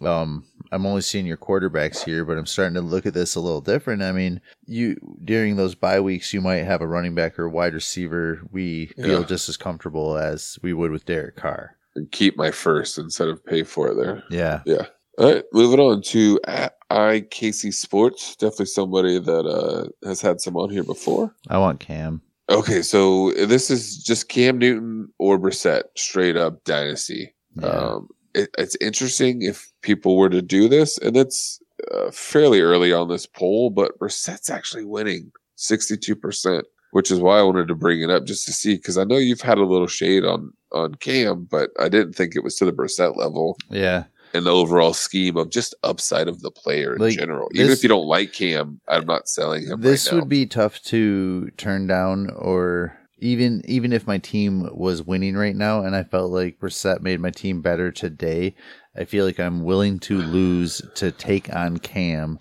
S3: um I'm only seeing your quarterbacks here, but I'm starting to look at this a little different. I mean, you during those bye weeks, you might have a running back or wide receiver we feel
S2: Yeah.
S3: just as comfortable as we would with Derek Carr.
S2: And keep my first instead of pay for it there.
S3: Yeah.
S2: Yeah. All right, moving on to at IKC Sports. Definitely somebody that uh, has had some on here before.
S3: I want Cam.
S2: Okay, so this is just Cam Newton or Brissett, straight up dynasty.
S3: Yeah.
S2: Um, it, it's interesting if people were to do this, and it's uh, fairly early on this poll, but Brissett's actually winning 62%, which is why I wanted to bring it up just to see, because I know you've had a little shade on, on Cam, but I didn't think it was to the Brissett level
S3: yeah.
S2: in the overall scheme of just upside of the player in
S3: Like,
S2: general. Even
S3: this-
S2: if you don't like Cam, I'm not selling him
S3: This
S2: right
S3: would be tough to turn down or even even if my team was winning right now and I felt like Brissett made my team better today, I feel like I'm willing to lose to take on Cam.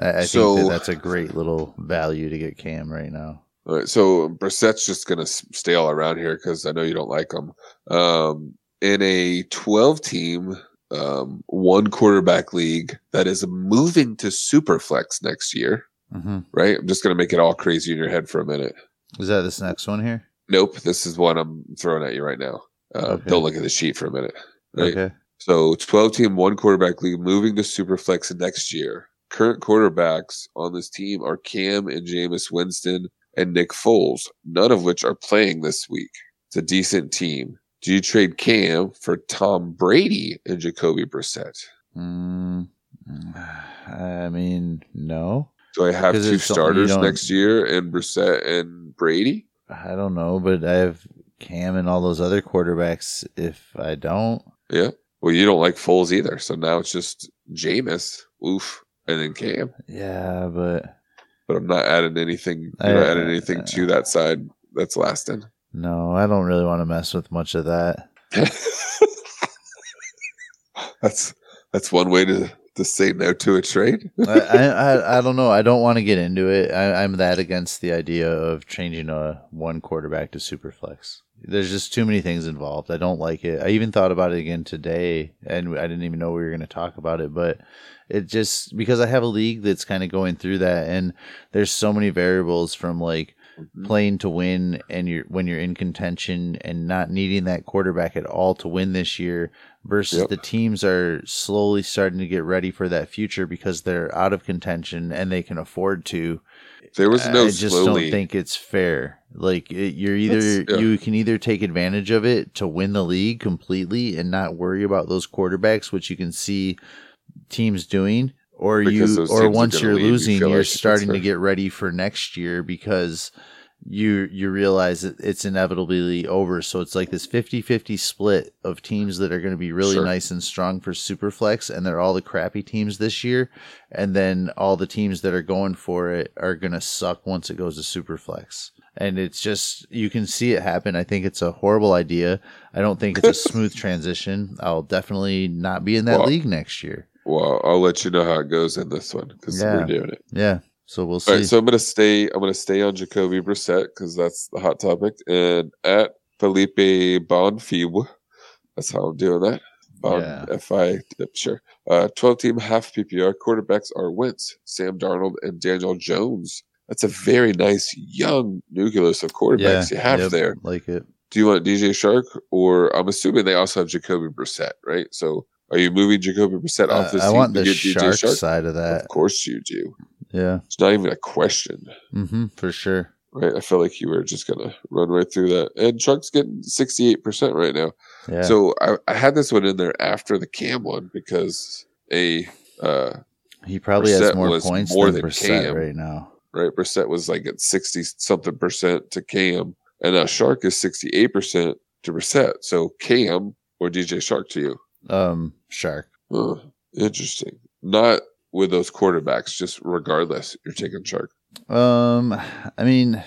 S3: I, I
S2: So-
S3: think that that's a great little value to get Cam right now.
S2: All right, so Brissett's just going to stay all around here because I know you don't like him. Um, in a 12 team, um, one quarterback league that is moving to Superflex next year,
S3: hmm
S2: right? I'm just going to make it all crazy in your head for a minute.
S3: Is that this next one here?
S2: Nope, this is one I'm throwing at you right now. Uh,
S3: Okay.
S2: Don't look at the sheet for a minute. Right?
S3: Okay.
S2: So 12 team, one quarterback league moving to Superflex next year. Current quarterbacks on this team are Cam and Jameis Winston and Nick Foles, none of which are playing this week. It's a decent team. Do you trade Cam for Tom Brady and Jacoby Brissett?
S3: Mm, I mean, no.
S2: Do I have two
S3: it's something you
S2: starters next year and Brissett and Brady?
S3: I don't know, but I have Cam and all those other quarterbacks. If I don't,
S2: Yeah. Well, you don't like Foles either. So now it's just Jameis, oof, and then Cam.
S3: yeah, but
S2: But I'm not adding anything.
S3: I-
S2: not adding anything uh, to that side that's lasting.
S3: no, I don't really want to mess with much of that.
S2: that's that's one way to to say no to a trade.
S3: I, I, I don't know. I don't want to get into it. I, I'm that against the idea of changing a one quarterback to superflex. There's just too many things involved. I don't like it. I even thought about it again today, and I didn't even know we were going to talk about it. But it just because I have a league that's kind of going through that, and there's so many variables from like mm-hmm. playing to win and you're when you're in contention and not needing that quarterback at all to win this year versus
S2: Yep.
S3: the teams are slowly starting to get ready for that future because they're out of contention and they can afford to
S2: There was no
S3: I just
S2: slowly.
S3: don't think it's fair like it, you're either
S2: yeah.
S3: you can either take advantage of it to win the league completely and not worry about those quarterbacks which you can see teams doing or
S2: Because
S3: you or once you're
S2: leave,
S3: losing
S2: feel
S3: you're
S2: like
S3: starting to get ready for next year because you you realize that it's inevitably over. So it's like this 50-50 split of teams that are going to be really
S2: Sure.
S3: nice and strong for superflex and they're all the crappy teams this year. And then all the teams that are going for it are going to suck once it goes to superflex. And it's just you can see it happen. I think it's a horrible idea. I don't think it's a smooth transition. I'll definitely not be in that
S2: Well,
S3: league next year.
S2: well, I'll let you know how it goes in this one because
S3: Yeah.
S2: we're doing it.
S3: yeah so we'll see
S2: All right, so I'm gonna stay. I'm gonna stay on Jacoby Brissett because that's the hot topic, and at Felipe Bonfibre. That's how I'm doing that. Bon,
S3: Yeah.
S2: F I yep, sure. Uh, 12 team half PPR quarterbacks are Wentz, Sam Darnold, and Daniel Jones. That's a very nice young nucleus of quarterbacks you have
S3: yep,
S2: there.
S3: like it
S2: Do you want DJ Chark, or I'm assuming they also have Jacoby Brissett, right? So are you moving Jacoby Brissett
S3: Uh,
S2: off this
S3: i
S2: team
S3: want
S2: to
S3: the
S2: get
S3: Chark,
S2: DJ Chark?
S3: side of that
S2: Of course you do.
S3: Yeah
S2: It's not even a question.
S3: Mm-hmm, for sure
S2: right? I felt like you were just gonna run right through that. And Chark's getting sixty eight percent right now.
S3: yeah
S2: So I, I had this one in there after the Cam one because a uh
S3: he probably has more points
S2: more
S3: than
S2: than Cam.
S3: right now
S2: right Brissett was like at sixty something percent to Cam, and now Chark is sixty eight percent to Brissett. So Cam or DJ Chark to you?
S3: um Chark
S2: Huh, interesting. Not with those quarterbacks, just regardless, you're taking Chark.
S3: um i mean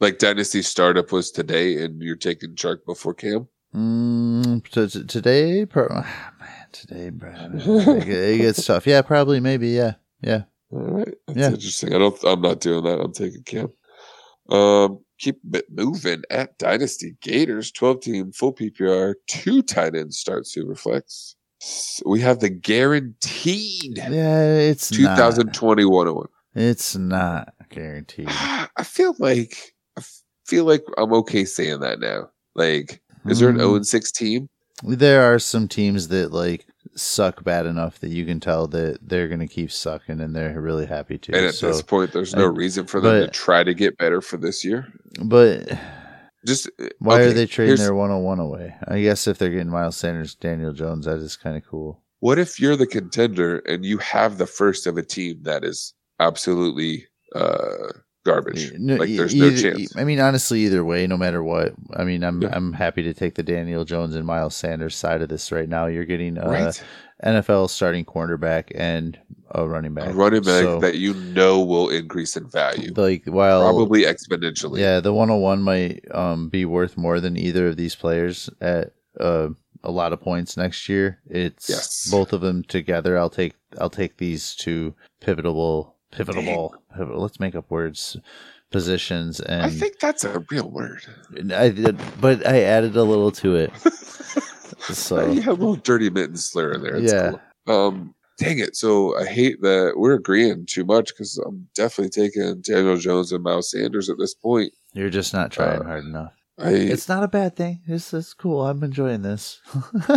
S2: Like Dynasty Startup was today, and you're taking Chark before Cam.
S3: Mm, t- t- today, pro- ah, man, today, Brad, it, it gets tough. Yeah, probably, maybe, yeah, yeah.
S2: All right, that's
S3: Yeah.
S2: interesting. I don't. I'm not doing that. I'm taking Cam. Um, keep it moving at Dynasty Gators. 12 team full PPR. Two tight ends start Superflex. We have the guaranteed
S3: Yeah, it's
S2: 2021 one.
S3: It's not guaranteed.
S2: I feel like I feel like I'm okay saying that now. Like, is there an
S3: Mm.
S2: 0 and 6 team?
S3: There are some teams that like suck bad enough that you can tell that they're going to keep sucking and they're really happy to.
S2: And at
S3: so,
S2: this point, there's no
S3: I-
S2: reason for them to try to get better for this year.
S3: but
S2: Just uh,
S3: why
S2: okay,
S3: are they trading their 101 away? I guess if they're getting Miles Sanders, Daniel Jones, that is kind of cool.
S2: What if you're the contender and you have the first of a team that is absolutely uh, garbage?
S3: No,
S2: like there's no chance.
S3: I mean, honestly, either way, no matter what, I mean, I'm
S2: Yeah.
S3: I'm happy to take the Daniel Jones and Miles Sanders side of this right now. You're getting uh,
S2: right?
S3: NFL starting cornerback and a running back,
S2: A running back
S3: So,
S2: that you know will increase in value,
S3: like while
S2: probably exponentially.
S3: Yeah, the 101 might um, be worth more than either of these players at uh, a lot of points next year. It's
S2: Yes.
S3: both of them together. I'll take I'll take these two pivotal pivotal. pivotal let's make up words positions and
S2: I think that's a real word.
S3: I did, but I added a little to it. So
S2: you have a little dirty mitten slur in there. It's
S3: Yeah.
S2: cool. Um, dang it. So I hate that we're agreeing too much because I'm definitely taking Daniel Jones and Miles Sanders at this point.
S3: you're just not trying
S2: Uh,
S3: hard enough.
S2: I
S3: It's not a bad thing. It's it's cool. I'm enjoying this.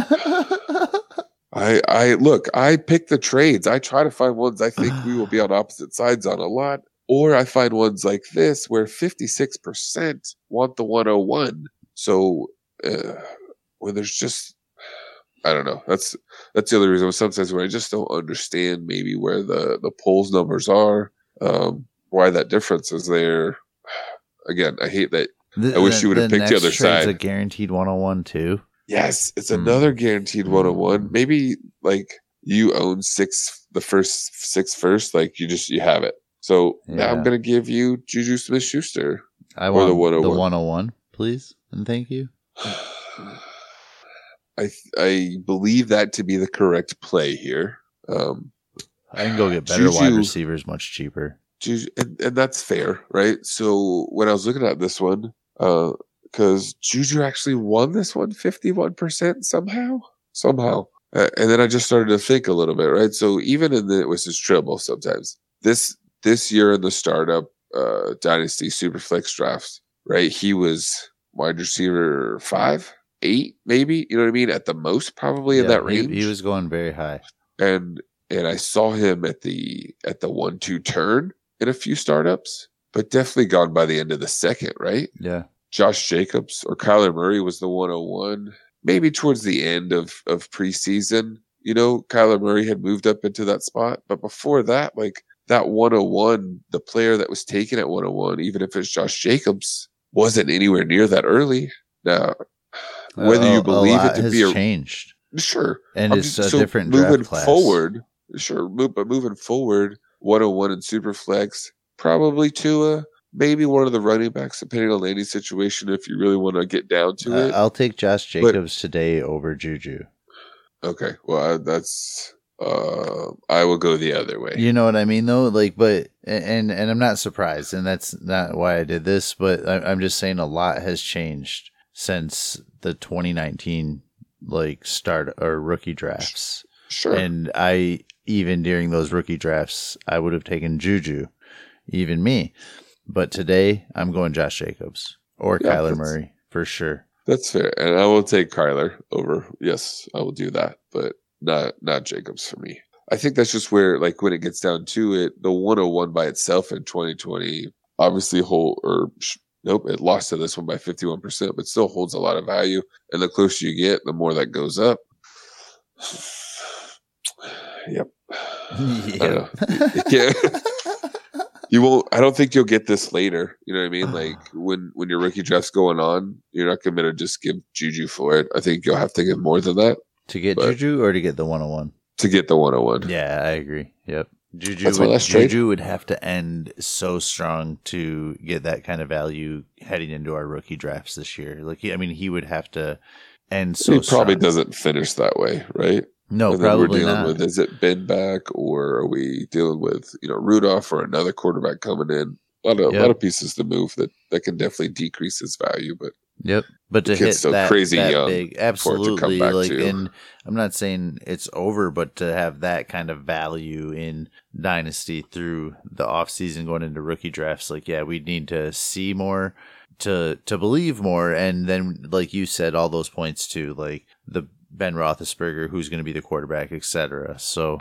S2: I I look, I pick the trades. I try to find ones I think we will be on opposite sides on a lot. Or I find ones like this where 56% want the 101. So uh, when there's just I don't know. That's that's the other reason sometimes when I just don't understand maybe where the the polls numbers are, um, why that difference is there. Again, I hate that. I wish you would've picked the other side.
S3: A guaranteed 101 too.
S2: Yes, it's
S3: Hmm.
S2: another guaranteed 101. Maybe like you own six the first six first, like you just you have it. So now I'm gonna give you Juju Smith Schuster.
S3: I want
S2: the
S3: the
S2: 101.
S3: 101, please, and thank you.
S2: I I believe that to be the correct play here. Um
S3: I can go get better wide receivers much cheaper.
S2: Juju, and, and that's fair, right? So when I was looking at this one, uh, because Juju actually won this one 51% somehow, somehow. Uh, and then I just started to think a little bit, right? So even in the, which is trouble sometimes, this, this year in the startup, uh, dynasty superflex drafts, right? He was wide receiver five, eight, maybe, you know what I mean? At the most, probably in
S3: Yeah,
S2: that
S3: he-
S2: range
S3: He, was going very high.
S2: and and I saw him at the at the one two turn in a few startups, but definitely gone by the end of the second, right?
S3: Yeah.
S2: Josh Jacobs or Kyler Murray was the 101, maybe towards the end of of preseason. You know, Kyler Murray had moved up into that spot, but before that, like that 101, the player that was taken at 101, even if it's Josh Jacobs, wasn't anywhere near that early. Now, whether
S3: A-
S2: you believe it to be a
S3: changed,
S2: sure,
S3: and
S2: I'm
S3: it's
S2: just-
S3: a
S2: so
S3: different
S2: moving
S3: draft class.
S2: forward. Sure, move, but moving forward, 101 and super flex, probably Tua, maybe one of the running backs, depending on any situation. If you really want to get down to
S3: Uh,
S2: it,
S3: I'll take Josh
S2: But-
S3: Jacobs today over Juju.
S2: okay. Well, I, that's uh, I will go the other way.
S3: You know what I mean, though. Like, but and and I'm not surprised, and that's not why I did this. But I, I'm just saying a lot has changed since the 2019 like start or rookie drafts.
S2: Sure,
S3: And I even during those rookie drafts, I would have taken Juju, even me. But today, I'm going Josh Jacobs or
S2: Yeah,
S3: Kyler Murray for sure.
S2: that's fair, and I will take Kyler over. Yes, I will do that, but not not Jacobs for me. I think that's just where, like, when it gets down to it, the 101 by itself in 2020 obviously whole or nope, it lost to this one by 51%, but still holds a lot of value. And the closer you get, the more that goes up. Yep. Don't. You won't. I don't think you'll get this later. You know what I mean? Uh-huh. Like when when your rookie draft's going on, you're not going to just give Juju for it. I think you'll have to give more than that
S3: to get Juju or to get the 101?
S2: to get the 101.
S3: Yeah, I agree. Yep. Juju would. Juju would have to end so strong to get that kind of value heading into our rookie drafts this year. Like, I mean, he would have to end so
S2: he probably
S3: strong.
S2: doesn't finish that way, right?
S3: No,
S2: and then we're
S3: probably
S2: dealing
S3: not.
S2: with is it Ben back or are we dealing with you know Rudolph or another quarterback coming in? A lot of a lot of pieces to move that that can definitely decrease his value. But
S3: Yep. But to
S2: The
S3: hit that,
S2: crazy
S3: that big,
S2: for it to come
S3: absolutely.
S2: back
S3: Like,
S2: to.
S3: and I'm not saying it's over, but to have that kind of value in Dynasty through the offseason going into rookie drafts, like, yeah, we need to see more to to believe more. And then, like you said, all those points too, like the Ben Roethlisberger, who's going to be the quarterback, etc. So,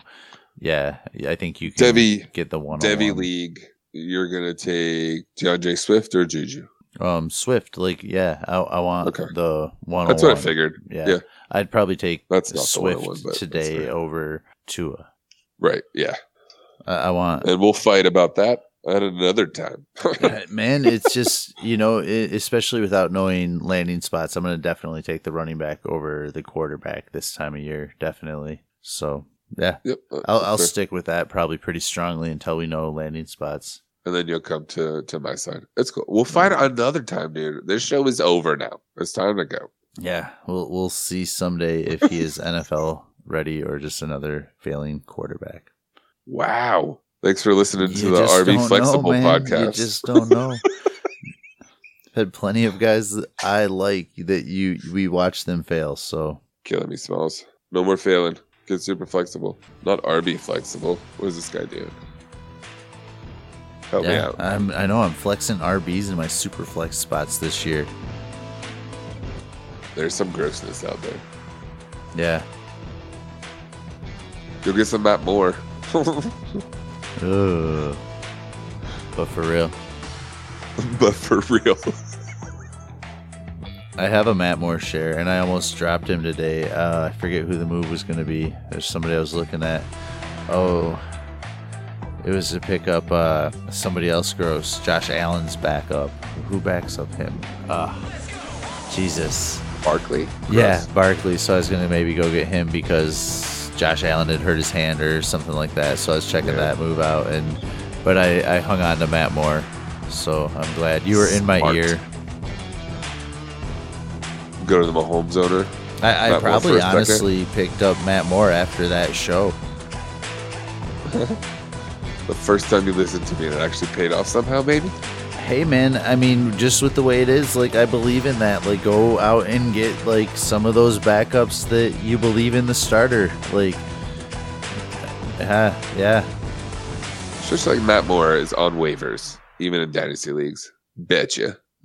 S3: yeah, I think you can
S2: Devi-
S3: get the one.
S2: Devy League, you're gonna take DeAndre Swift or Juju.
S3: Um, Swift, like, yeah, I, I want
S2: Okay.
S3: the one.
S2: That's what I figured.
S3: Yeah.
S2: Yeah.
S3: I'd probably take
S2: That's
S3: Swift today over Tua.
S2: Right. Yeah.
S3: I, I want,
S2: And we'll fight about that at another time.
S3: man. It's just you know, i especially without knowing landing spots, I'm gonna definitely take the running back over the quarterback this time of year, definitely. So yeah,
S2: yep. uh,
S3: I'll, I'll stick with that probably pretty strongly until we know landing spots.
S2: And then you'll come to to my side. It's cool. We'll fight another time, dude. This show is over now. It's time to go.
S3: Yeah, we'll we'll see someday if he is NFL ready or just another failing quarterback.
S2: Wow. Thanks for listening to the RB
S3: don't know,
S2: Flexible podcast.
S3: You just don't know. Had plenty of guys that I like that you we watch them fail. So
S2: Killing me, Smalls. No more failing. Get super flexible. Not RB flexible. What is this guy doing? Help me
S3: yeah,
S2: out.
S3: I'm, I know I'm flexing RBs in my super flex spots this year.
S2: There's some grossness out there.
S3: Yeah.
S2: Go get some Matt Moore.
S3: Ugh. But for real,
S2: but for real.
S3: I have a Matt Moore share, and I almost dropped him today. Uh, I forget who the move was going to be. There's somebody I was looking at. Oh, it was to pick up uh, somebody else gross. Josh Allen's backup. Who backs up him? Uh, Jesus.
S2: Barkley.
S3: Yeah, Barkley. So I was going to maybe go get him because Josh Allen had hurt his hand or something like that. So I was checking
S2: Yeah.
S3: that move out, and but I, I hung on to Matt Moore. So I'm glad you were in my
S2: Smart.
S3: ear.
S2: Go to the Mahomes owner.
S3: I, I probably
S2: a second.
S3: honestly picked up Matt Moore after that show.
S2: The first time you listened to me and it actually paid off somehow, maybe?
S3: Hey man, I mean, just with the way it is, like I believe in that. Like go out and get like some of those backups that you believe in the starter. Like, yeah, yeah.
S2: Just like Matt Moore is on waivers, even in dynasty leagues. Betcha.